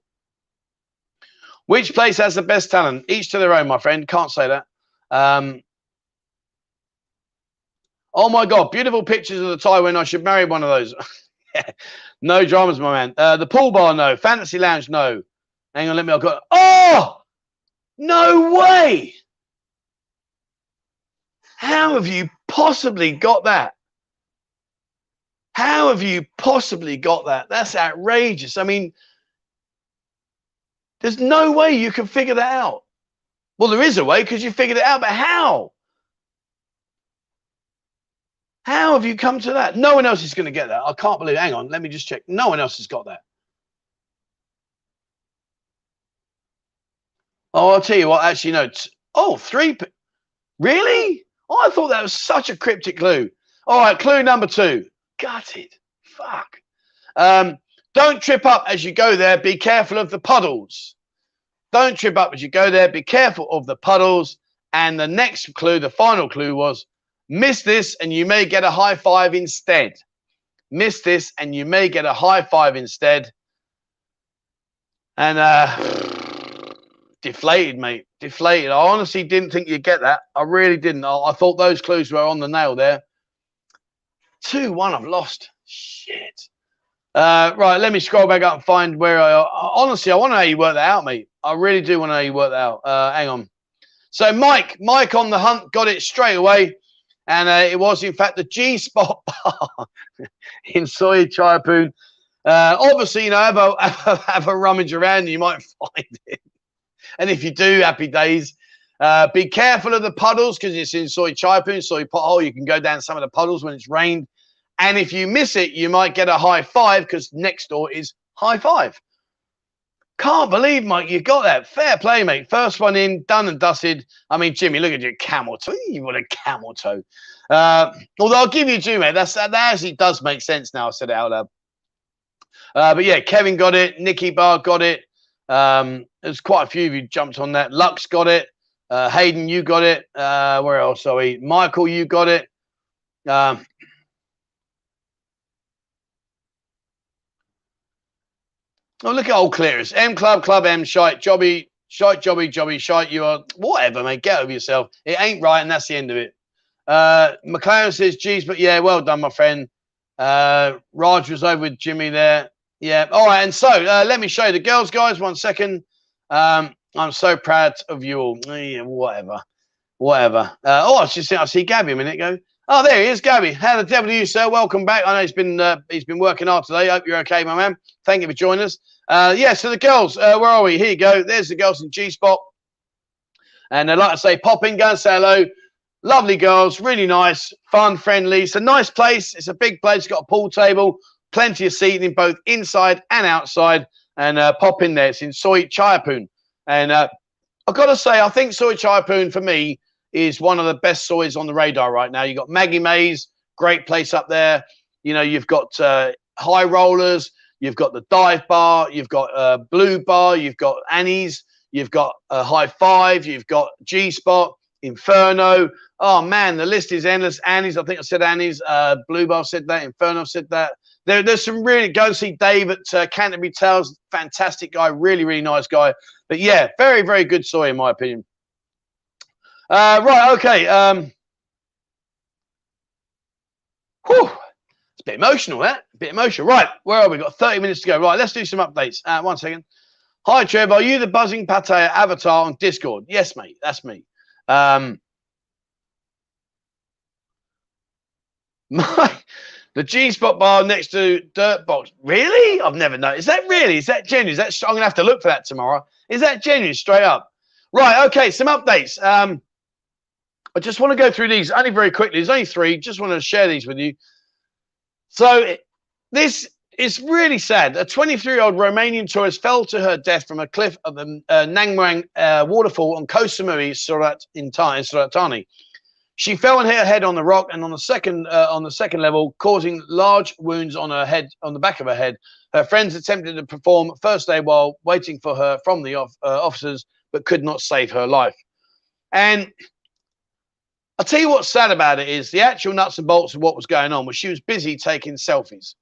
Which place has the best talent? Each to their own, my friend. Can't say that. Um, oh my God, beautiful pictures of the Thai when I should marry one of those. no dramas, my man. Uh, the pool bar, no. Fantasy lounge, no. Hang on, let me. I've got. Oh! No way! How have you possibly got that? How have you possibly got that? That's outrageous. I mean, there's no way you can figure that out. Well, there is a way because you figured it out, but how? How have you come to that? No one else is going to get that. I can't believe. Hang on, let me just check. No one else has got that. Oh, I'll tell you what. Actually, no. Oh, three. Really? I thought that was such a cryptic clue. All right, clue number two. Gutted. Fuck. Um, don't trip up as you go there. Be careful of the puddles. Don't trip up as you go there. Be careful of the puddles. And the next clue, the final clue was miss this and you may get a high five instead. Miss this and you may get a high five instead. And uh deflated, mate. Deflated. I honestly didn't think you'd get that. I really didn't. I, I thought those clues were on the nail there. 2 1, I've lost. Shit. Uh, right, let me scroll back up and find where I. Honestly, I want to know how you work that out, mate. I really do want to know how you work that out. Uh, hang on. So, Mike, Mike on the hunt got it straight away. And uh, it was, in fact, the G Spot bar in Soi Chaiyapoon. Uh, obviously, you know, have a, have a rummage around you might find it. And if you do, happy days. Uh, be careful of the puddles because it's in Soi Chaiyapoon, Soi Pothole. You can go down some of the puddles when it's rained. And if you miss it, you might get a high five because next door is high five. Can't believe, Mike, you got that. Fair play, mate. First one in, done and dusted. I mean, Jimmy, look at your camel toe. You want a camel toe. Uh, although I'll give you two, mate. That's, that actually does make sense now. I said it out loud. Uh, but yeah, Kevin got it. Nikki Bar got it. Um, there's quite a few of you jumped on that. Lux got it. Uh, Hayden, you got it. Uh, where else? Sorry, Michael, you got it. Um, oh, look at old clearers. M Club, Club M, shite, jobby, shite, jobby, jobby, shite. You are whatever, mate. Get over yourself. It ain't right, and that's the end of it. Uh, McLaren says, "Geez, but yeah, well done, my friend." Uh, Raj was over with Jimmy there. Yeah. All right. And so uh, let me show you the girls, guys. One second. Um, I'm so proud of you all. Yeah, whatever. Whatever. Uh, oh, I just I see Gabby a minute ago. Oh, there he is, Gabby. How the devil are you, sir? Welcome back. I know he's been uh, he's been working hard today. Hope you're okay, my man. Thank you for joining us. Uh, yeah, so the girls, uh, where are we? Here you go. There's the girls in G Spot. And I'd like to say, pop in, go and say hello. Lovely girls, really nice, fun, friendly. It's a nice place. It's a big place. It's got a pool table, plenty of seating both inside and outside. And uh, pop in there. It's in Soi Chaiyapoon. And uh, I've got to say, I think Soi Chaiyapoon for me is one of the best soys on the radar right now. You've got Maggie Mae's, great place up there. You know, you've got uh, high rollers, you've got the dive bar, you've got uh, Blue Bar, you've got Annie's, you've got High Five, you've got G Spot, Inferno. Oh man, the list is endless. Annie's, I think I said Annie's. Uh, Blue Bar said that. Inferno said that. There, there's some really go and see Dave at uh, Canterbury Tales. Fantastic guy, really, really nice guy. But yeah, very, very good Soi in my opinion. Uh, right, okay. Um, whew, it's a bit emotional, that. A bit emotional. Right, where are we? Got 30 minutes to go. Right, let's do some updates. Uh, one second. Hi, Trev. Are you the Buzzin pate avatar on Discord? Yes, mate. That's me. Um, my the G spot bar next to Dirt Box. Really? I've never known. Is that really? Is that genuine? Is that I'm gonna have to look for that tomorrow. Is that genuine? Straight up. Right. Okay. Some updates. Um, I just want to go through these only very quickly. There's only three. Just want to share these with you. So this is really sad. A 23-year-old Romanian tourist fell to her death from a cliff of the uh, Nang Muang uh, waterfall on Koh Samui, Surat in Surat Thani. She fell hit her head on the rock and on the second uh, on the second level, causing large wounds on her head, on the back of her head. Her friends attempted to perform first aid while waiting for her from the off, uh, officers, but could not save her life. And I'll tell you what's sad about it is the actual nuts and bolts of what was going on was she was busy taking selfies.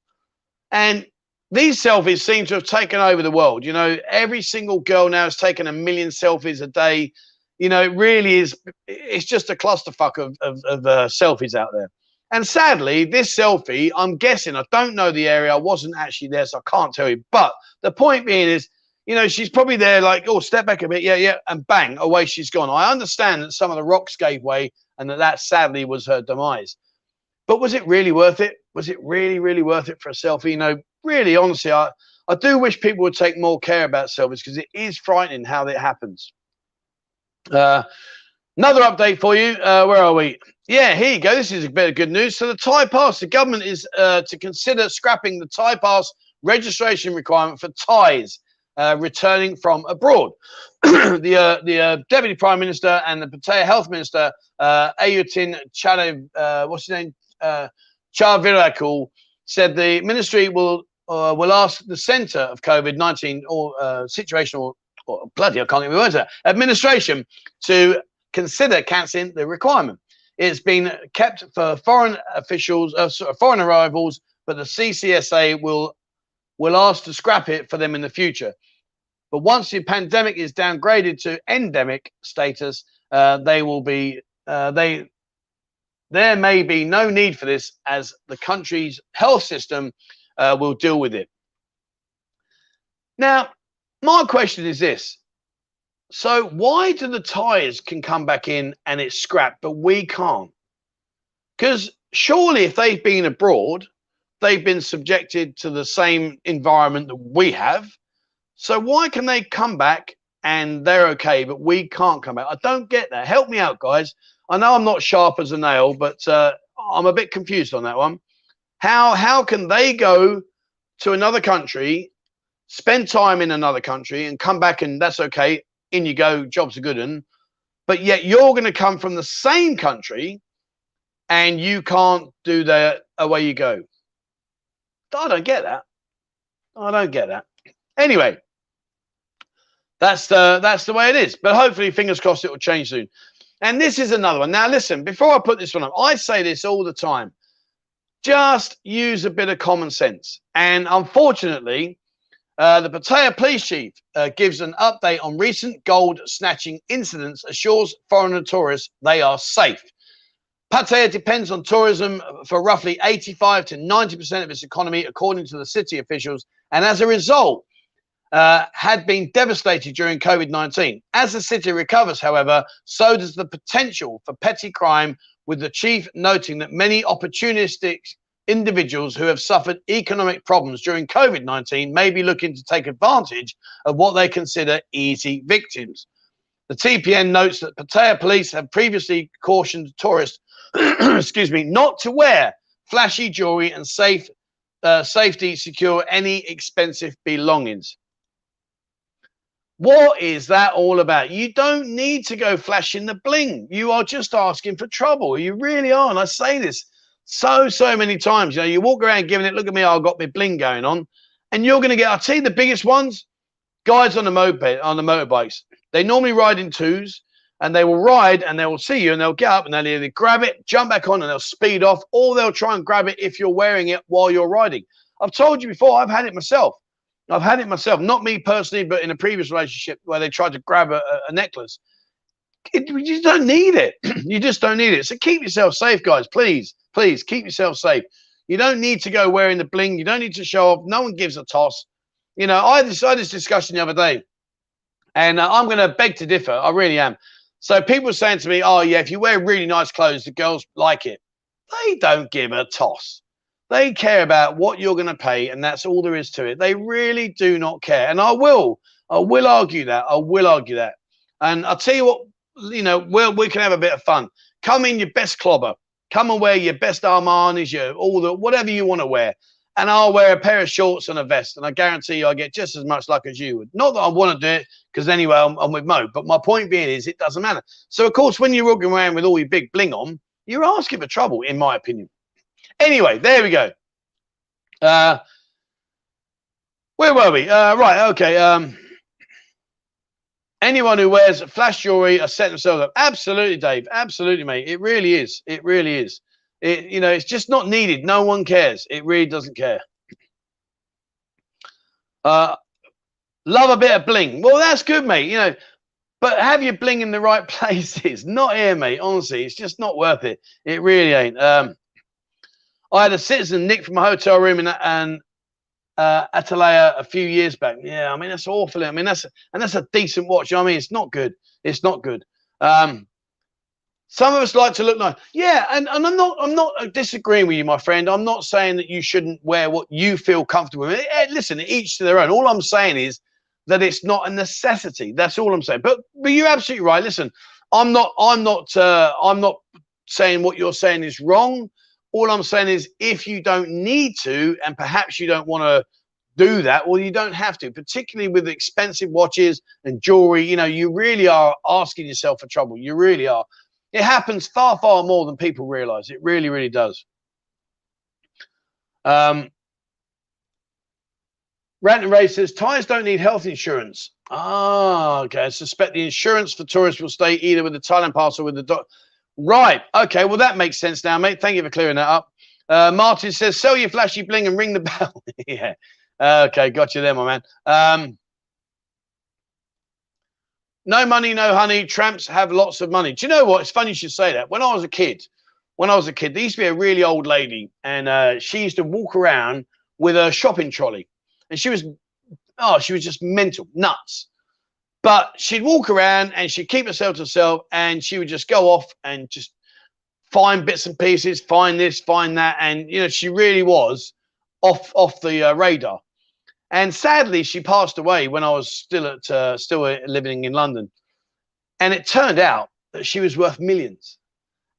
And these selfies seem to have taken over the world. You know, every single girl now has taken a million selfies a day. You know, it really is, it's just a clusterfuck of, of, of uh, selfies out there. And sadly, this selfie, I'm guessing, I don't know the area, I wasn't actually there, so I can't tell you. But the point being is, you know, she's probably there like, oh, step back a bit, yeah, yeah, and bang, away she's gone. I understand that some of the rocks gave way and that that sadly was her demise. But was it really worth it? Was it really, really worth it for a selfie? You know, really, honestly, I, I do wish people would take more care about selfies because it is frightening how it happens. Uh, another update for you. Uh, where are we? Yeah, here you go. This is a bit of good news. So the Thai Pass, the government is uh, to consider scrapping the Thai Pass registration requirement for Thais uh, returning from abroad. the uh, the uh, Deputy Prime Minister and the Pattaya Health Minister, uh, Anutin Chade, uh, what's his name? Uh, Charnvirakul, said the ministry will uh, will ask the Centre of COVID 19 or uh, situational, or bloody, I can't get my words administration to consider cancelling the requirement. It's been kept for foreign officials, uh, foreign arrivals, but the CCSA will will ask to scrap it for them in the future. But once the pandemic is downgraded to endemic status, uh, they will be uh, they there may be no need for this as the country's health system uh, will deal with it. Now, my question is this. So why do the Thais can come back in and it's scrapped, but we can't? Because surely if they've been abroad, they've been subjected to the same environment that we have. So why can they come back and they're okay, but we can't come back? I don't get that. Help me out, guys. I know I'm not sharp as a nail, but uh, I'm a bit confused on that one. How how can they go to another country, spend time in another country, and come back and that's okay? In you go, jobs are good, and but yet you're going to come from the same country, and you can't do that. Away you go. I don't get that. I don't get that. Anyway, that's the that's the way it is. But hopefully, fingers crossed, it will change soon. And this is another one. Now, listen, before I put this one up, I say this all the time. Just use a bit of common sense. And unfortunately, uh, the Pattaya police chief uh, gives an update on recent gold snatching incidents, assures foreigner tourists they are safe. Pattaya depends on tourism for roughly 85 to 90% of its economy, according to the city officials. And as a result, uh, had been devastated during COVID 19. As the city recovers, however, so does the potential for petty crime, with the chief noting that many opportunistic individuals who have suffered economic problems during COVID 19 may be looking to take advantage of what they consider easy victims. The TPN notes that Pattaya police have previously cautioned tourists, excuse me, not to wear flashy jewelry and safe uh, safety secure any expensive belongings. What is that all about? You don't need to go flashing the bling. You are just asking for trouble. You really are. And I say this so, so many times. You know, you walk around giving it, look at me, I've got my bling going on. And you're going to get, tell you the biggest ones guys on the moped, on the motorbikes. They normally ride in twos and they will ride and they will see you and they'll get up and they'll either grab it, jump back on and they'll speed off, or they'll try and grab it if you're wearing it while you're riding. I've told you before, I've had it myself. I've had it myself, not me personally, but in a previous relationship where they tried to grab a, a necklace. It, you just don't need it. you just don't need it. So keep yourself safe, guys. Please, please keep yourself safe. You don't need to go wearing the bling. You don't need to show off. No one gives a toss. You know, I had this, discussion the other day, and uh, I'm going to beg to differ. I really am. So people saying to me, "Oh yeah, if you wear really nice clothes, the girls like it." They don't give a toss. They care about what you're going to pay, and that's all there is to it. They really do not care. And I will, I will argue that. I will argue that. And I'll tell you what, you know, well, we can have a bit of fun. Come in your best clobber. Come and wear your best Armani's, your all the whatever you want to wear. And I'll wear a pair of shorts and a vest, and I guarantee you I get just as much luck as you would. Not that I want to do it, because anyway, I'm, I'm, with Mo. But my point being is, it doesn't matter. So of course, when you're walking around with all your big bling on, you're asking for trouble, in my opinion. Anyway, there we go. Uh, where were we? Uh, right, okay. Um, anyone who wears flash jewelry are set themselves up. Absolutely, Dave. Absolutely, mate. It really is. It really is. It, you know, it's just not needed. No one cares. It really doesn't care. Uh, love a bit of bling. Well, that's good, mate. You know, but have your bling in the right places. Not here, mate. Honestly, it's just not worth it. It really ain't. Um, I had a citizen nick from a hotel room in and uh, Antalya a few years back. Yeah, I mean that's awful. I mean that's and that's a decent watch. You know I mean, it's not good. It's not good. Um, some of us like to look nice. Yeah, and, and I'm not I'm not disagreeing with you, my friend. I'm not saying that you shouldn't wear what you feel comfortable with. Eh, listen, each to their own. All I'm saying is that it's not a necessity. That's all I'm saying. But but you're absolutely right. Listen, I'm not I'm not uh, I'm not saying what you're saying is wrong. All I'm saying is if you don't need to, and perhaps you don't want to do that, well, you don't have to, particularly with expensive watches and jewelry. You know, you really are asking yourself for trouble. You really are. It happens far, far more than people realize. It really, really does. Um, Rant and Ray says Thais don't need health insurance. Ah, okay. I suspect the insurance for tourists will stay either with the Thailand pass or with the doc. Right. Okay. Well, that makes sense now, mate. Thank you for clearing that up. Uh, Martin says, sell your flashy bling and ring the bell. yeah. Okay. Got you there, my man. Um, no money, no honey. Tramps have lots of money. Do you know what? It's funny you should say that. When I was a kid, when I was a kid, there used to be a really old lady, and uh, she used to walk around with a shopping trolley, and she was, oh, she was just mental, nuts. But she'd walk around and she'd keep herself to herself and she would just go off and just find bits and pieces, find this, find that. And, you know, she really was off off the uh, radar. And sadly, she passed away when I was still at uh, still living in London. And it turned out that she was worth millions.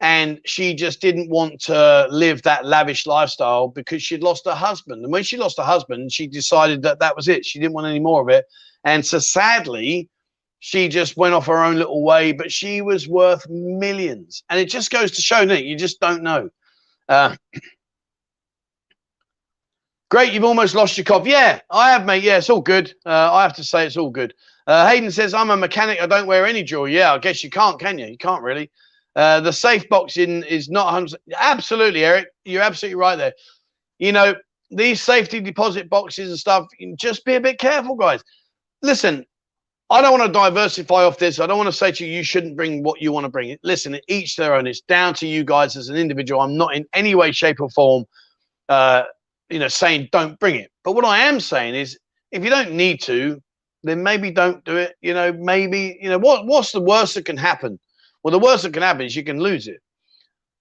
And she just didn't want to live that lavish lifestyle because she'd lost her husband. And when she lost her husband, she decided that that was it. She didn't want any more of it. And so sadly, she just went off her own little way, but she was worth millions. And it just goes to show, Nick, you just don't know. Uh, great, you've almost lost your cop. Yeah, I have, mate. Yeah, it's all good. Uh, I have to say, it's all good. Uh, Hayden says, I'm a mechanic. I don't wear any jewelry. Yeah, I guess you can't, can you? You can't really. Uh, the safe boxing is not 100 Absolutely, Eric. You're absolutely right there. You know, these safety deposit boxes and stuff, just be a bit careful, guys. Listen, I don't want to diversify off this. I don't want to say to you, you shouldn't bring what you want to bring. Listen, each their own. It's down to you guys as an individual. I'm not in any way, shape, or form, uh, you know, saying don't bring it. But what I am saying is, if you don't need to, then maybe don't do it. You know, maybe you know what what's the worst that can happen? Well, the worst that can happen is you can lose it.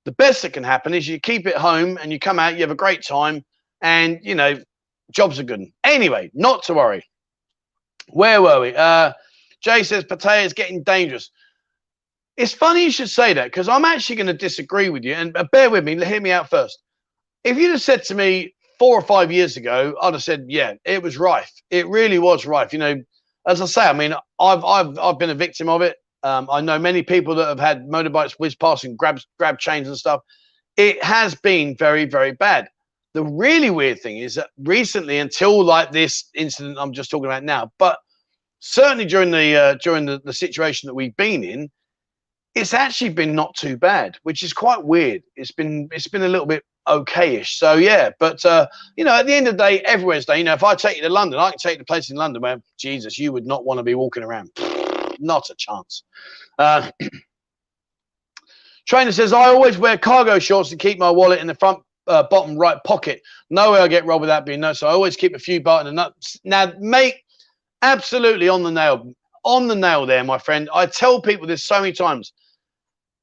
The best that can happen is you keep it home and you come out, you have a great time, and you know, jobs are good. Anyway, not to worry. Where were we? Uh, Jay says Pattaya is getting dangerous. It's funny you should say that because I'm actually going to disagree with you. And uh, bear with me, hear me out first. If you'd have said to me four or five years ago, I'd have said, yeah, it was rife. It really was rife. You know, as I say, I mean, I've I've I've been a victim of it. Um, I know many people that have had motorbikes whiz past and grab grab chains and stuff. It has been very very bad. The really weird thing is that recently, until like this incident I'm just talking about now, but certainly during the uh, during the, the situation that we've been in, it's actually been not too bad, which is quite weird. It's been it's been a little bit okayish. So yeah, but uh, you know, at the end of the day, everywhere's day. You know, if I take you to London, I can take you to places in London where Jesus, you would not want to be walking around. not a chance. Uh, Trainer says I always wear cargo shorts to keep my wallet in the front uh, bottom right pocket. No way I get robbed without being known. So I always keep a few button and nuts. Now, mate, absolutely on the nail, on the nail there, my friend. I tell people this so many times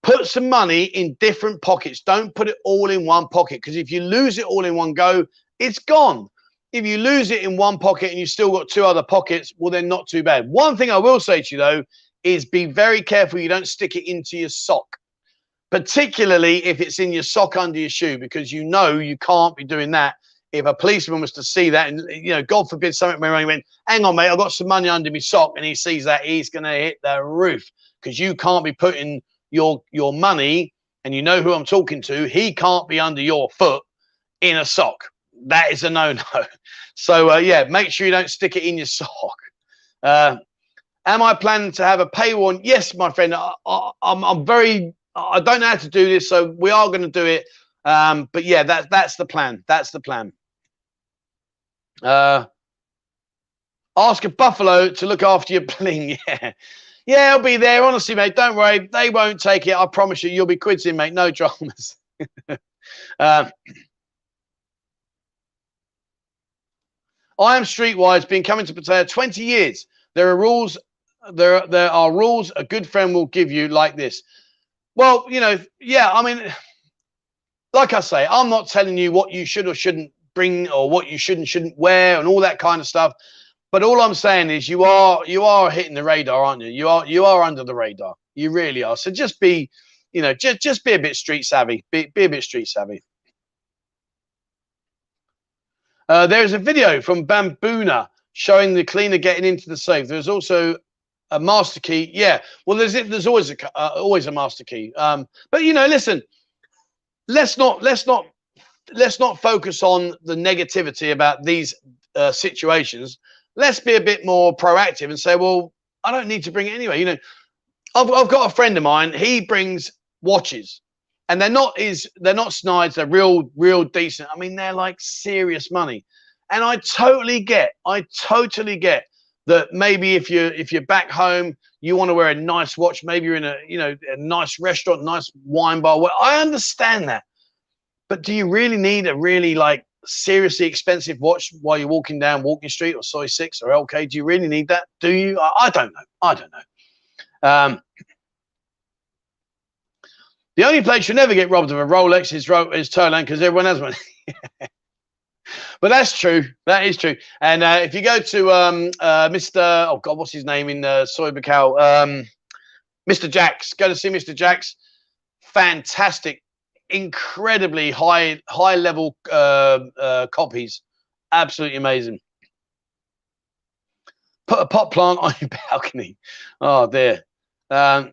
put some money in different pockets. Don't put it all in one pocket because if you lose it all in one go, it's gone. If you lose it in one pocket and you've still got two other pockets, well, then not too bad. One thing I will say to you though is be very careful you don't stick it into your sock, particularly if it's in your sock under your shoe, because you know you can't be doing that. If a policeman was to see that, and you know, God forbid, something went wrong, he went, "Hang on, mate, I've got some money under my sock," and he sees that, he's going to hit the roof because you can't be putting your your money, and you know who I'm talking to, he can't be under your foot in a sock. That is a no-no. So uh, yeah, make sure you don't stick it in your sock. Uh, am I planning to have a pay one? Yes, my friend. I, am very. I don't know how to do this, so we are going to do it. Um, but yeah, that's that's the plan. That's the plan. Uh, ask a buffalo to look after your bling. Yeah, yeah, I'll be there. Honestly, mate, don't worry. They won't take it. I promise you. You'll be quids in, mate. No dramas. uh, I am streetwise, been coming to Pattaya 20 years. There are rules. There, there are rules a good friend will give you like this. Well, you know, yeah, I mean, like I say, I'm not telling you what you should or shouldn't bring or what you should and shouldn't wear and all that kind of stuff. But all I'm saying is you are you are hitting the radar, aren't you? You are you are under the radar. You really are. So just be, you know, just just be a bit street savvy. Be be a bit street savvy. Uh, there's a video from Bamboona showing the cleaner getting into the safe. There's also a master key. Yeah, well, there's there's always a uh, always a master key. Um, but you know, listen, let's not let's not let's not focus on the negativity about these uh, situations let's be a bit more proactive and say, well, I don't need to bring it anyway. You know, I've, I've got a friend of mine. He brings watches, and they're not is They're not snides. They're real, real decent. I mean, they're like serious money. And I totally get. I totally get that. Maybe if you're if you're back home, you want to wear a nice watch. Maybe you're in a you know a nice restaurant, nice wine bar. Well, I understand that. But do you really need a really like seriously expensive watch while you're walking down Walking Street or Soi 6 or LK? Do you really need that? Do you? I, I don't know. I don't know. Um, the only place you'll never get robbed of a Rolex is, is Thailand because everyone has one. but that's true. That is true. And uh, if you go to um, uh, Mr. Oh God, what's his name in uh, Soi Buakhao? Um, Mr. Jacks. Go to see Mr. Jacks. Fantastic incredibly high high level uh, uh, copies. Absolutely amazing. Put a pot plant on your balcony. Oh dear. Um,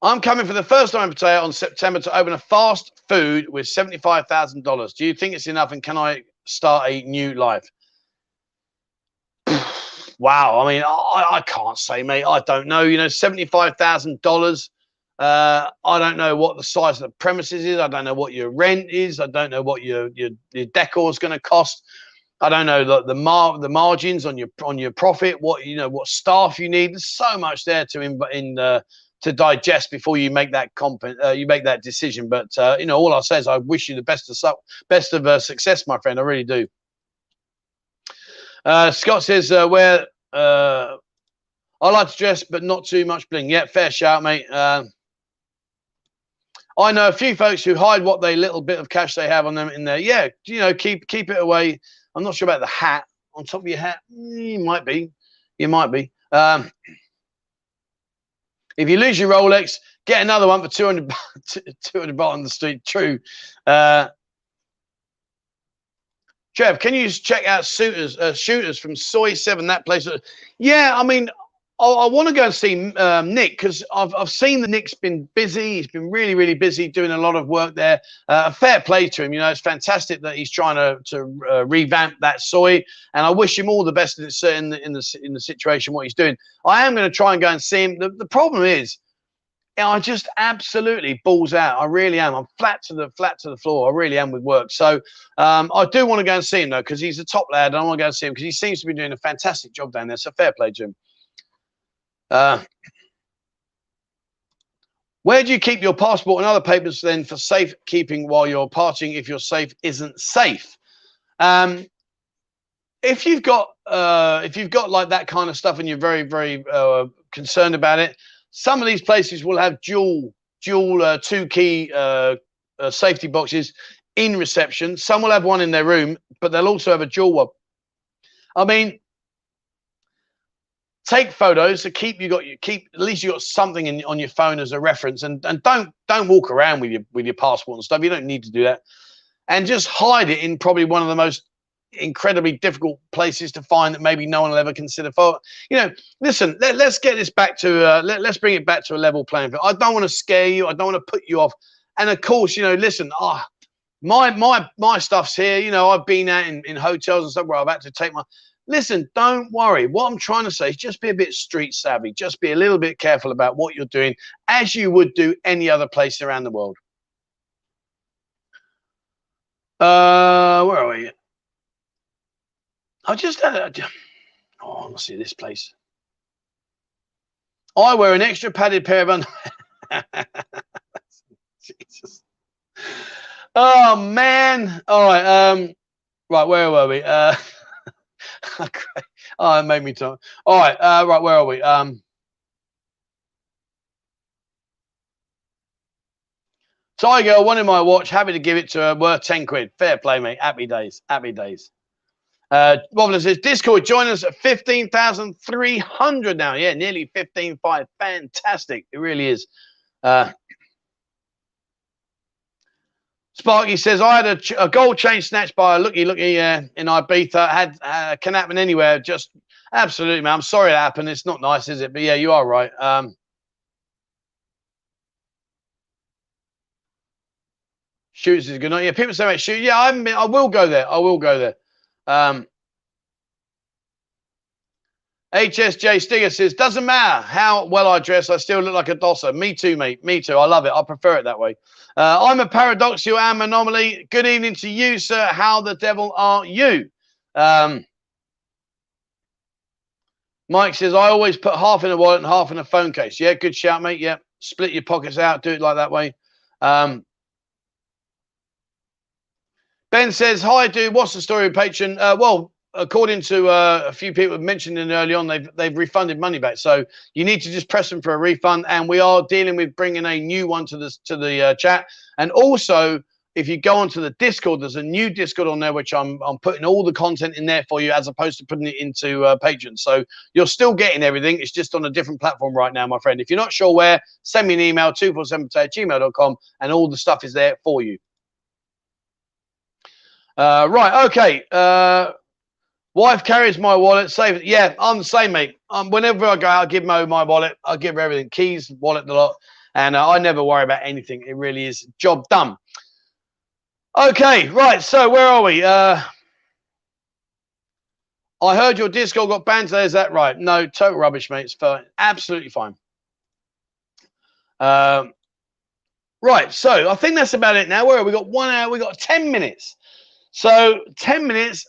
I'm coming for the first time in Pattaya on September to open a fast food with $75,000. Do you think it's enough and can I start a new life? wow. I mean, I, I can't say, mate. I don't know. You know, $75,000 uh, I don't know what the size of the premises is. I don't know what your rent is. I don't know what your your, your decor is going to cost. I don't know the the, mar- the margins on your on your profit. What you know, what staff you need. There's so much there to in, in uh, to digest before you make that comp uh, you make that decision. But uh, you know, all I say is I wish you the best of su- best of uh, success, my friend. I really do. Uh, Scott says uh, where uh, I like to dress, but not too much bling. Yeah, fair shout, mate. Uh, I know a few folks who hide what they little bit of cash they have on them in there. Yeah, you know, keep keep it away. I'm not sure about the hat on top of your hat. Mm, you might be, you might be. Um, if you lose your Rolex, get another one for 200, 200 baht on the street. True. Uh, Trev, can you check out shooters, uh, shooters from Soi Seven? That place. Yeah, I mean, I, want to go and see um, Nick because I've I've seen that Nick's been busy. He's been really really busy doing a lot of work there. Uh, fair play to him. You know, it's fantastic that he's trying to to uh, revamp that Soi. and I wish him all the best in the in the in the, situation what he's doing. I am going to try and go and see him. The, the problem is. I just absolutely balls out. I really am. I'm flat to the flat to the floor. I really am with work. So um, I do want to go and see him though, because he's a top lad. And I want to go and see him because he seems to be doing a fantastic job down there. So fair play, Jim. Uh, where do you keep your passport and other papers then for safekeeping while you're partying if your safe isn't safe? Um, if you've got uh, if you've got like that kind of stuff and you're very very uh, concerned about it, some of these places will have dual dual uh, two key uh, uh, safety boxes in reception. Some will have one in their room, but they'll also have a dual one. I mean, take photos to keep you got you keep at least you got something in, on your phone as a reference. And and don't don't walk around with your with your passport and stuff. You don't need to do that. And just hide it in probably one of the most incredibly difficult places to find that maybe no one will ever consider for you know listen let, us get this back to uh, let, let's bring it back to a level playing field. I don't want to scare you. I don't want to put you off. And of course you know listen ah oh, my my my stuff's here. You know i've been out in, in hotels and stuff where i've had to take my Listen, don't worry. What I'm trying to say is just be a bit street savvy. Just be a little bit careful about what you're doing as you would do any other place around the world. Uh, where are we? I just had a, oh, see this place. I wear an extra padded pair of underwear. Jesus. Oh man. All right. Um. Right. Where were we? Uh. Oh, it made me talk. All right. Uh, right. Where are we? Um, Tiger wanted my watch. Happy to give it to her. Worth 10 quid. Fair play, mate. Happy days. Happy days. Uh, Wobbler says, Discord, join us at 15,300 now. Yeah, nearly 15.5. Fantastic. It really is. Uh, Sparky says, I had a, a, gold chain snatched by a looky looky uh, in Ibiza. Had uh, can happen anywhere. Just absolutely, man. I'm sorry that happened. It's not nice, is it? But yeah, you are right. Um, shoots is good night. Yeah, people say about shoot. Yeah, I. I will go there. I will go there. Um, HSJ Stinger says, doesn't matter how well I dress, I still look like a dosser. Me too, mate. Me too. I love it. I prefer it that way. Uh, I'm a paradoxical am anomaly. Good evening to you, sir. How the devil are you? Um, Mike says, I always put half in a wallet and half in a phone case. Yeah, good shout, mate. Yeah, split your pockets out. Do it like that way. Um, ben says, Hi, dude. What's the story of Patreon? Uh, well, according to uh, a few people mentioned in early on, they've they've refunded money back. So you need to just press them for a refund, and we are dealing with bringing a new one to the to the uh, chat. And also, if you go onto the Discord, there's a new Discord on there which I'm I'm putting all the content in there for you, as opposed to putting it into uh, Patreon. So you're still getting everything. It's just on a different platform right now, my friend. If you're not sure where, send me an email two four seven at gmail.com, and all the stuff is there for you. Uh, right, okay. Uh, Wife carries my wallet, save it. Yeah, I'm the same, mate. Um, whenever I go, out, I give Mo my wallet. I give her everything, keys, wallet, the lot, and uh, I never worry about anything. It really is job done. Okay, right. So where are we? Uh, I heard your Discord got banned today. Is that right? No, total rubbish, mate. It's fine. Absolutely fine. Um, right. So I think that's about it now. Where are we? got one hour. We got 10 minutes. So 10 minutes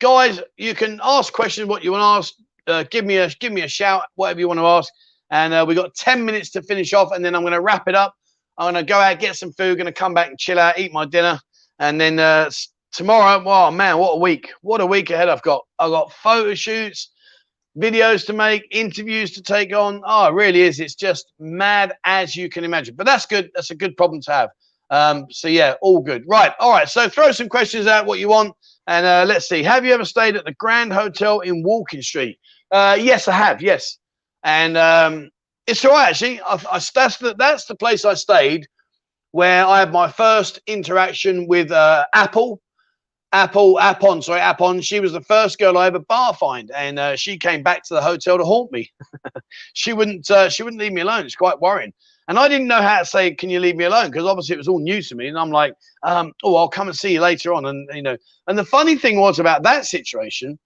guys, you can ask questions what you want to ask. Uh, give me a give me a shout, whatever you want to ask. And uh, we got 10 minutes to finish off, and then I'm going to wrap it up. I'm going to go out, get some food, going to come back and chill out, eat my dinner, and then uh, tomorrow. Wow, man, what a week! What a week ahead I've got. I've got photo shoots. videos to make, interviews to take on. Oh, it really is. It's just mad as you can imagine. But that's good. That's a good problem to have. Um, so yeah, all good. Right. All right. So throw some questions out what you want. And uh, let's see. Have you ever stayed at the Grand Hotel in Walking Street? Uh, yes, I have. Yes. And um, it's all right, actually. I, I, that's, the, that's the place I stayed where I had my first interaction with uh, Apple. Apple, Appon, sorry, Appon. She was the first girl I ever bar find, and uh, she came back to the hotel to haunt me. she wouldn't, uh, she wouldn't leave me alone. It's quite worrying. And I didn't know how to say, "Can you leave me alone?" Because obviously it was all new to me, and I'm like, um, "Oh, I'll come and see you later on." And you know, and the funny thing was about that situation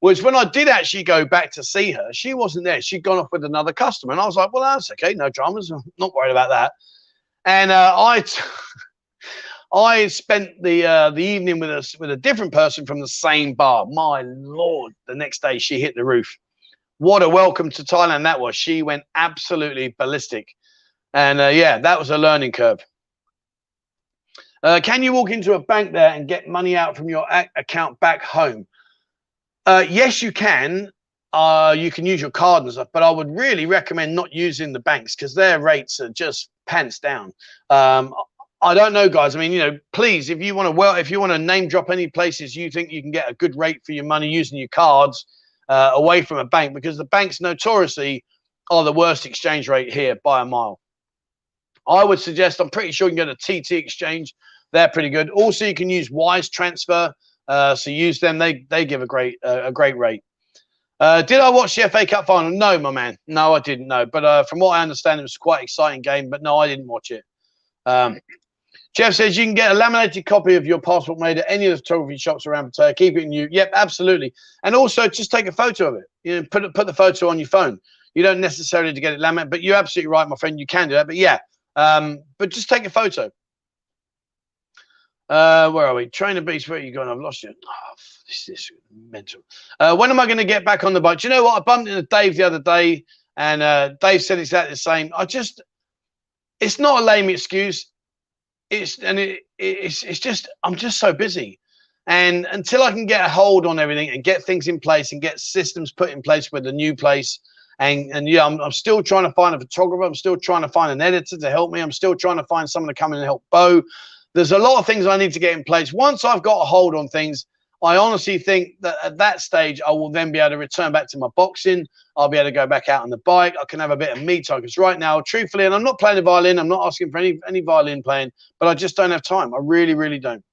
was when I did actually go back to see her, she wasn't there. She'd gone off with another customer, and I was like, "Well, that's okay, no dramas. I'm not worried about that." And uh, I. I spent the uh, the evening with a with a different person from the same bar. My lord! The next day she hit the roof. What a welcome to Thailand that was. She went absolutely ballistic, and uh, yeah, that was a learning curve. Uh, can you walk into a bank there and get money out from your account back home? Uh, yes, you can. Uh, you can use your card and stuff, but I would really recommend not using the banks because their rates are just pants down. Um, I don't know, guys. I mean, you know, please, if you want to, well, if you want to name drop any places you think you can get a good rate for your money using your cards uh, away from a bank, because the banks notoriously are the worst exchange rate here by a mile. I would suggest. I'm pretty sure you can go to TT Exchange. They're pretty good. Also, you can use Wise Transfer. Uh, so use them. They they give a great uh, a great rate. Uh, did I watch the FA Cup final? No, my man. No, I didn't know. But uh, from what I understand, it was quite exciting game. But no, I didn't watch it. Um, Jeff says you can get a laminated copy of your passport made at any of the photography shops around Pattaya. Keep it in you. Yep, absolutely. And also just take a photo of it. You know, put put the photo on your phone. You don't necessarily to get it laminated, but you're absolutely right, my friend. You can do that. But yeah, um, but just take a photo. Uh, where are we? Trainer beast, where are you going? I've lost you. Oh, this is mental. Uh, when am I going to get back on the bike? Do you know what? I bumped into Dave the other day, and uh, Dave said exactly the same. I just, it's not a lame excuse it's and it, it's it's just I'm just so busy, and until I can get a hold on everything and get things in place and get systems put in place with the new place, and and yeah, I'm I'm still trying to find a photographer. I'm still trying to find an editor to help me. I'm still trying to find someone to come in and help Bo. There's a lot of things I need to get in place. Once I've got a hold on things, I honestly think that at that stage, I will then be able to return back to my boxing. I'll be able to go back out on the bike. I can have a bit of me time because right now, truthfully, and I'm not playing the violin. I'm not asking for any any violin playing, but I just don't have time. I really, really don't.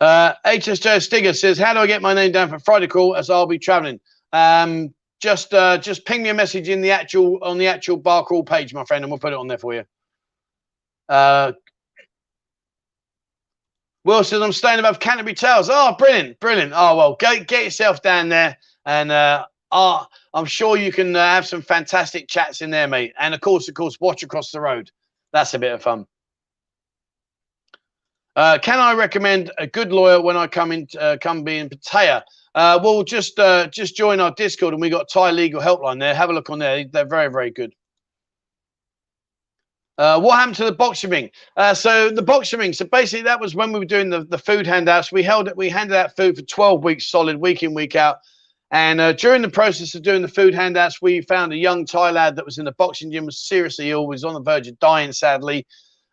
Uh, HSJ Stigger says, "How do I get my name down for Friday call as I'll be traveling?" Um, just uh, just ping me a message in the actual on the actual bar crawl page, my friend, and we'll put it on there for you. Uh, Will says, I'm staying above Canterbury Towers. Oh, brilliant, brilliant. Oh, well, get, get yourself down there. And uh, oh, I'm sure you can uh, have some fantastic chats in there, mate. And of course, of course, watch across the road. That's a bit of fun. Uh, can I recommend a good lawyer when I come in, uh, come be in Pattaya? Uh, well, just uh, just join our Discord and we got Thai Legal Helpline there. Have a look on there. They're very, very good. Uh, what happened to the boxing ring? Uh, so the boxing ring. So basically, that was when we were doing the, the food handouts. We held it. We handed out food for 12 weeks solid, week in, week out. And uh, during the process of doing the food handouts, we found a young Thai lad that was in the boxing gym was seriously ill. Was on the verge of dying, sadly.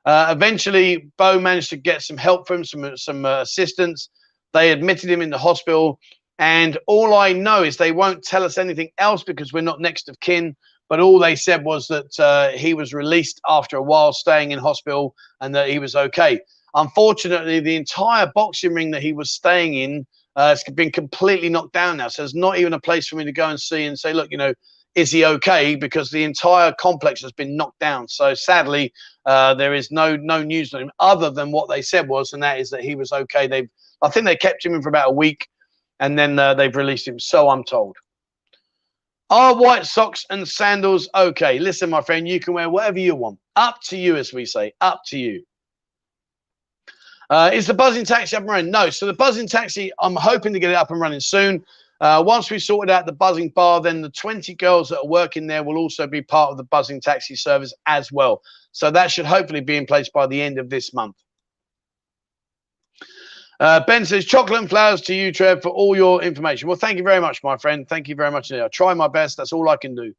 Uh, eventually, Bo managed to get some help from some some uh, assistance. They admitted him in the hospital. And all I know is they won't tell us anything else because we're not next of kin but all they said was that uh, he was released after a while staying in hospital and that he was okay. Unfortunately, the entire boxing ring that he was staying in uh, has been completely knocked down now. So there's not even a place for me to go and see and say, look, you know, is he okay? Because the entire complex has been knocked down. So sadly, uh, there is no no news on him other than what they said was, and that is that he was okay. They've I think they kept him in for about a week, and then uh, they've released him. So I'm told. Are white socks and sandals okay? Listen, my friend, you can wear whatever you want. Up to you, as we say. Up to you. Uh, is the Buzzin taxi up and running? No. So the Buzzin taxi, I'm hoping to get it up and running soon. Uh, once we sorted out the Buzzin bar, then the 20 girls that are working there will also be part of the Buzzin taxi service as well. So that should hopefully be in place by the end of this month. Uh, ben says, chocolate and flowers to you, Trev, for all your information. Well, thank you very much, my friend. Thank you very much. I try my best. That's all I can do.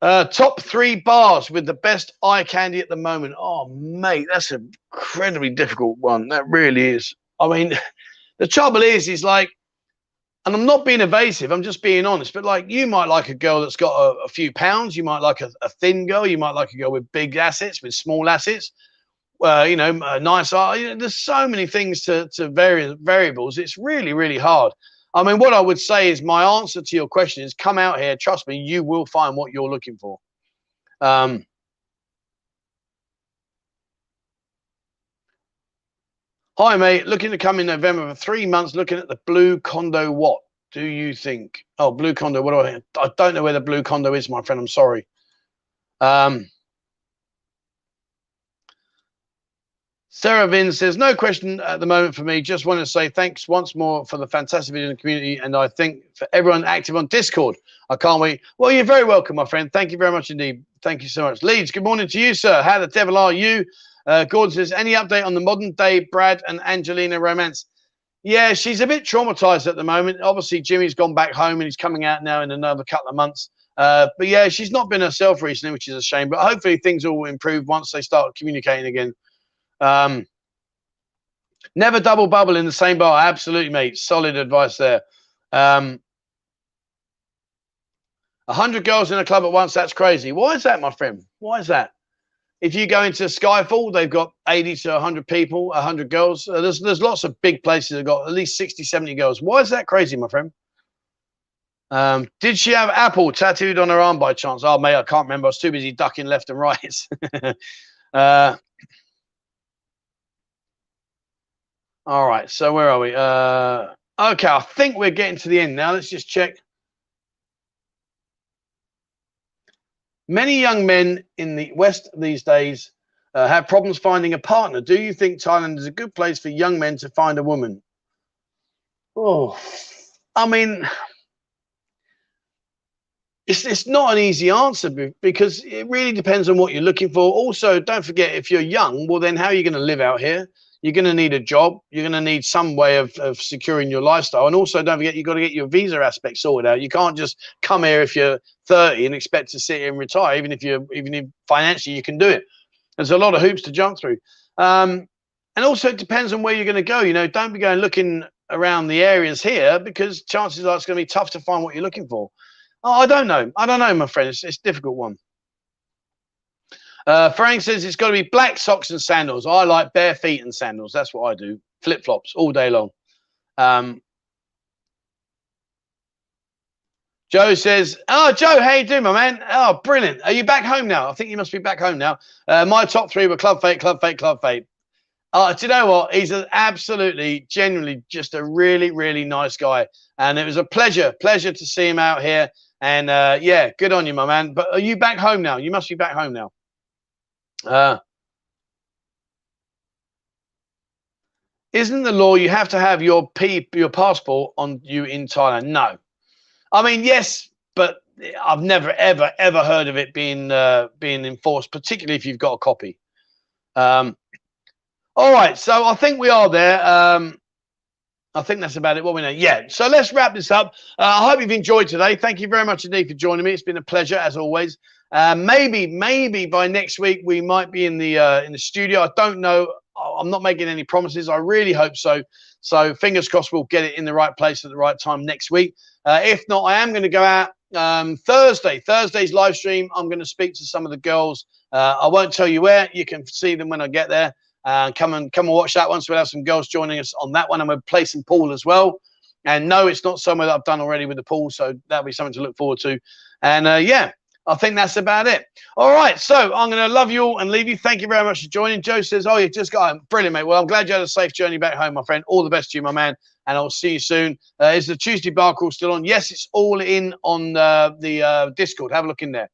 Uh, top three bars with the best eye candy at the moment. Oh, mate, that's an incredibly difficult one. That really is. I mean, the trouble is, is like, and I'm not being evasive. I'm just being honest. But like, you might like a girl that's got a, a few pounds. You might like a, a, thin girl. You might like a girl with big assets, with small assets. Uh, you know, a nice eye. You know, there's so many things to to vary variables. It's really, really hard. I mean, what I would say is my answer to your question is come out here. Trust me, you will find what you're looking for. Um, Hi, mate. Looking to come in November for three months. Looking at the blue condo. What do you think? Oh, blue condo. What do I? I don't know where the blue condo is, my friend. I'm sorry. Um, Sarah Vin says, no question at the moment for me. Just want to say thanks once more for the fantastic video in the community. And I think for everyone active on Discord, I can't wait. Well, you're very welcome, my friend. Thank you very much indeed. Thank you so much. Leeds, good morning to you, sir. How the devil are you? Uh, Gordon says, any update on the modern day Brad and Angelina romance? Yeah, she's a bit traumatized at the moment. Obviously, Jimmy's gone back home and he's coming out now in another couple of months. Uh, but yeah, she's not been herself recently, which is a shame. But hopefully, things will improve once they start communicating again. Um, never double bubble in the same bar. Absolutely, mate. Solid advice there. Um, 100 girls in a club at once, that's crazy. Why is that, my friend? Why is that? If you go into Skyfall, they've got 80 to 100 people, 100 girls. Uh, there's, there's lots of big places that got at least 60, 70 girls. Why is that crazy, my friend? Um, did she have Apple tattooed on her arm by chance? Oh, mate, I can't remember. I was too busy ducking left and right. uh, All right, so where are we? Uh, okay, I think we're getting to the end now. Let's just check. Many young men in the West these days uh, have problems finding a partner. Do you think Thailand is a good place for young men to find a woman? Oh, I mean, it's, it's not an easy answer because it really depends on what you're looking for. Also, don't forget if you're young, well, then how are you going to live out here? You're going to need a job. You're going to need some way of, of securing your lifestyle. And also, don't forget, you've got to get your visa aspect sorted out. You can't just come here if you're 30 and expect to sit here and retire, even if you're, even if financially you can do it. There's a lot of hoops to jump through. Um, and also, it depends on where you're going to go. You know, don't be going looking around the areas here because chances are it's going to be tough to find what you're looking for. Oh, I don't know. I don't know, my friend. It's, it's a difficult one. Uh, Frank says it's got to be black socks and sandals. I like bare feet and sandals. That's what I do. Flip flops all day long. Um, Joe says, "Oh, Joe, how you doing, my man? Oh, brilliant. Are you back home now? I think you must be back home now. Uh, my top three were Club Fate, Club Fate, Club Fate. Uh, do you know what? He's an absolutely, genuinely, just a really, really nice guy, and it was a pleasure, pleasure to see him out here. And uh, yeah, good on you, my man. But are you back home now? You must be back home now. Uh, isn't the law you have to have your P, your passport on you in Thailand? No. I mean, yes, but I've never, ever, ever heard of it being uh, being enforced, particularly if you've got a copy. Um, all right, so I think we are there. Um, I think that's about it. What we know, yeah. So let's wrap this up. Uh, I hope you've enjoyed today. Thank you very much indeed for joining me. It's been a pleasure as always. Uh, maybe, maybe by next week we might be in the uh, in the studio. I don't know. I'm not making any promises. I really hope so. So fingers crossed we'll get it in the right place at the right time next week. Uh, if not, I am going to go out um, Thursday. Thursday's live stream. I'm going to speak to some of the girls. Uh, I won't tell you where. You can see them when I get there. Uh, come and come and watch that one. So we'll have some girls joining us on that one, and play some pool as well. And no, it's not somewhere that I've done already with the pool, so that'll be something to look forward to. And yeah, I think that's about it. All right, so I'm going to love you all and leave you. Thank you very much for joining. Joe says, "Oh, you just got home. brilliant, mate. Well, I'm glad you had a safe journey back home, my friend. All the best to you, my man, and I'll see you soon." Uh, is the Tuesday bar call still on? Yes, it's all in on uh, the uh, Discord. Have a look in there.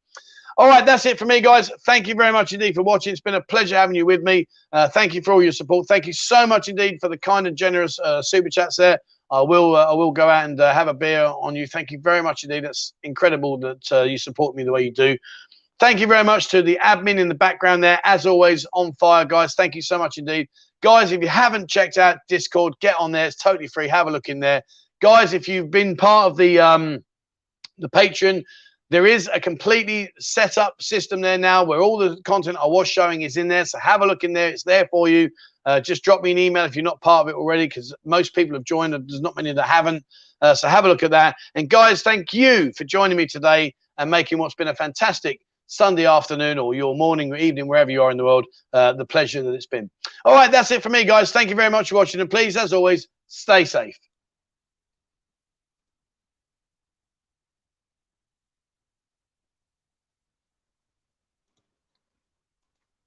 All right, that's it for me, guys. Thank you very much indeed for watching. It's been a pleasure having you with me. Uh, thank you for all your support. Thank you so much indeed for the kind and generous uh, super chats there. I will uh, I will go out and uh, have a beer on you. Thank you very much indeed. That's incredible that uh, you support me the way you do. Thank you very much to the admin in the background there. As always, on fire, guys. Thank you so much indeed. Guys, if you haven't checked out Discord, get on there. It's totally free. Have a look in there. Guys, if you've been part of the um, the Patreon, there is a completely set up system there now where all the content I was showing is in there. So have a look in there. It's there for you. Uh, just drop me an email if you're not part of it already, because most people have joined. There's not many that haven't. Uh, so have a look at that. And guys, thank you for joining me today and making what's been a fantastic Sunday afternoon or your morning or evening, wherever you are in the world, uh, the pleasure that it's been. All right, that's it for me, guys. Thank you very much for watching. And please, as always, stay safe.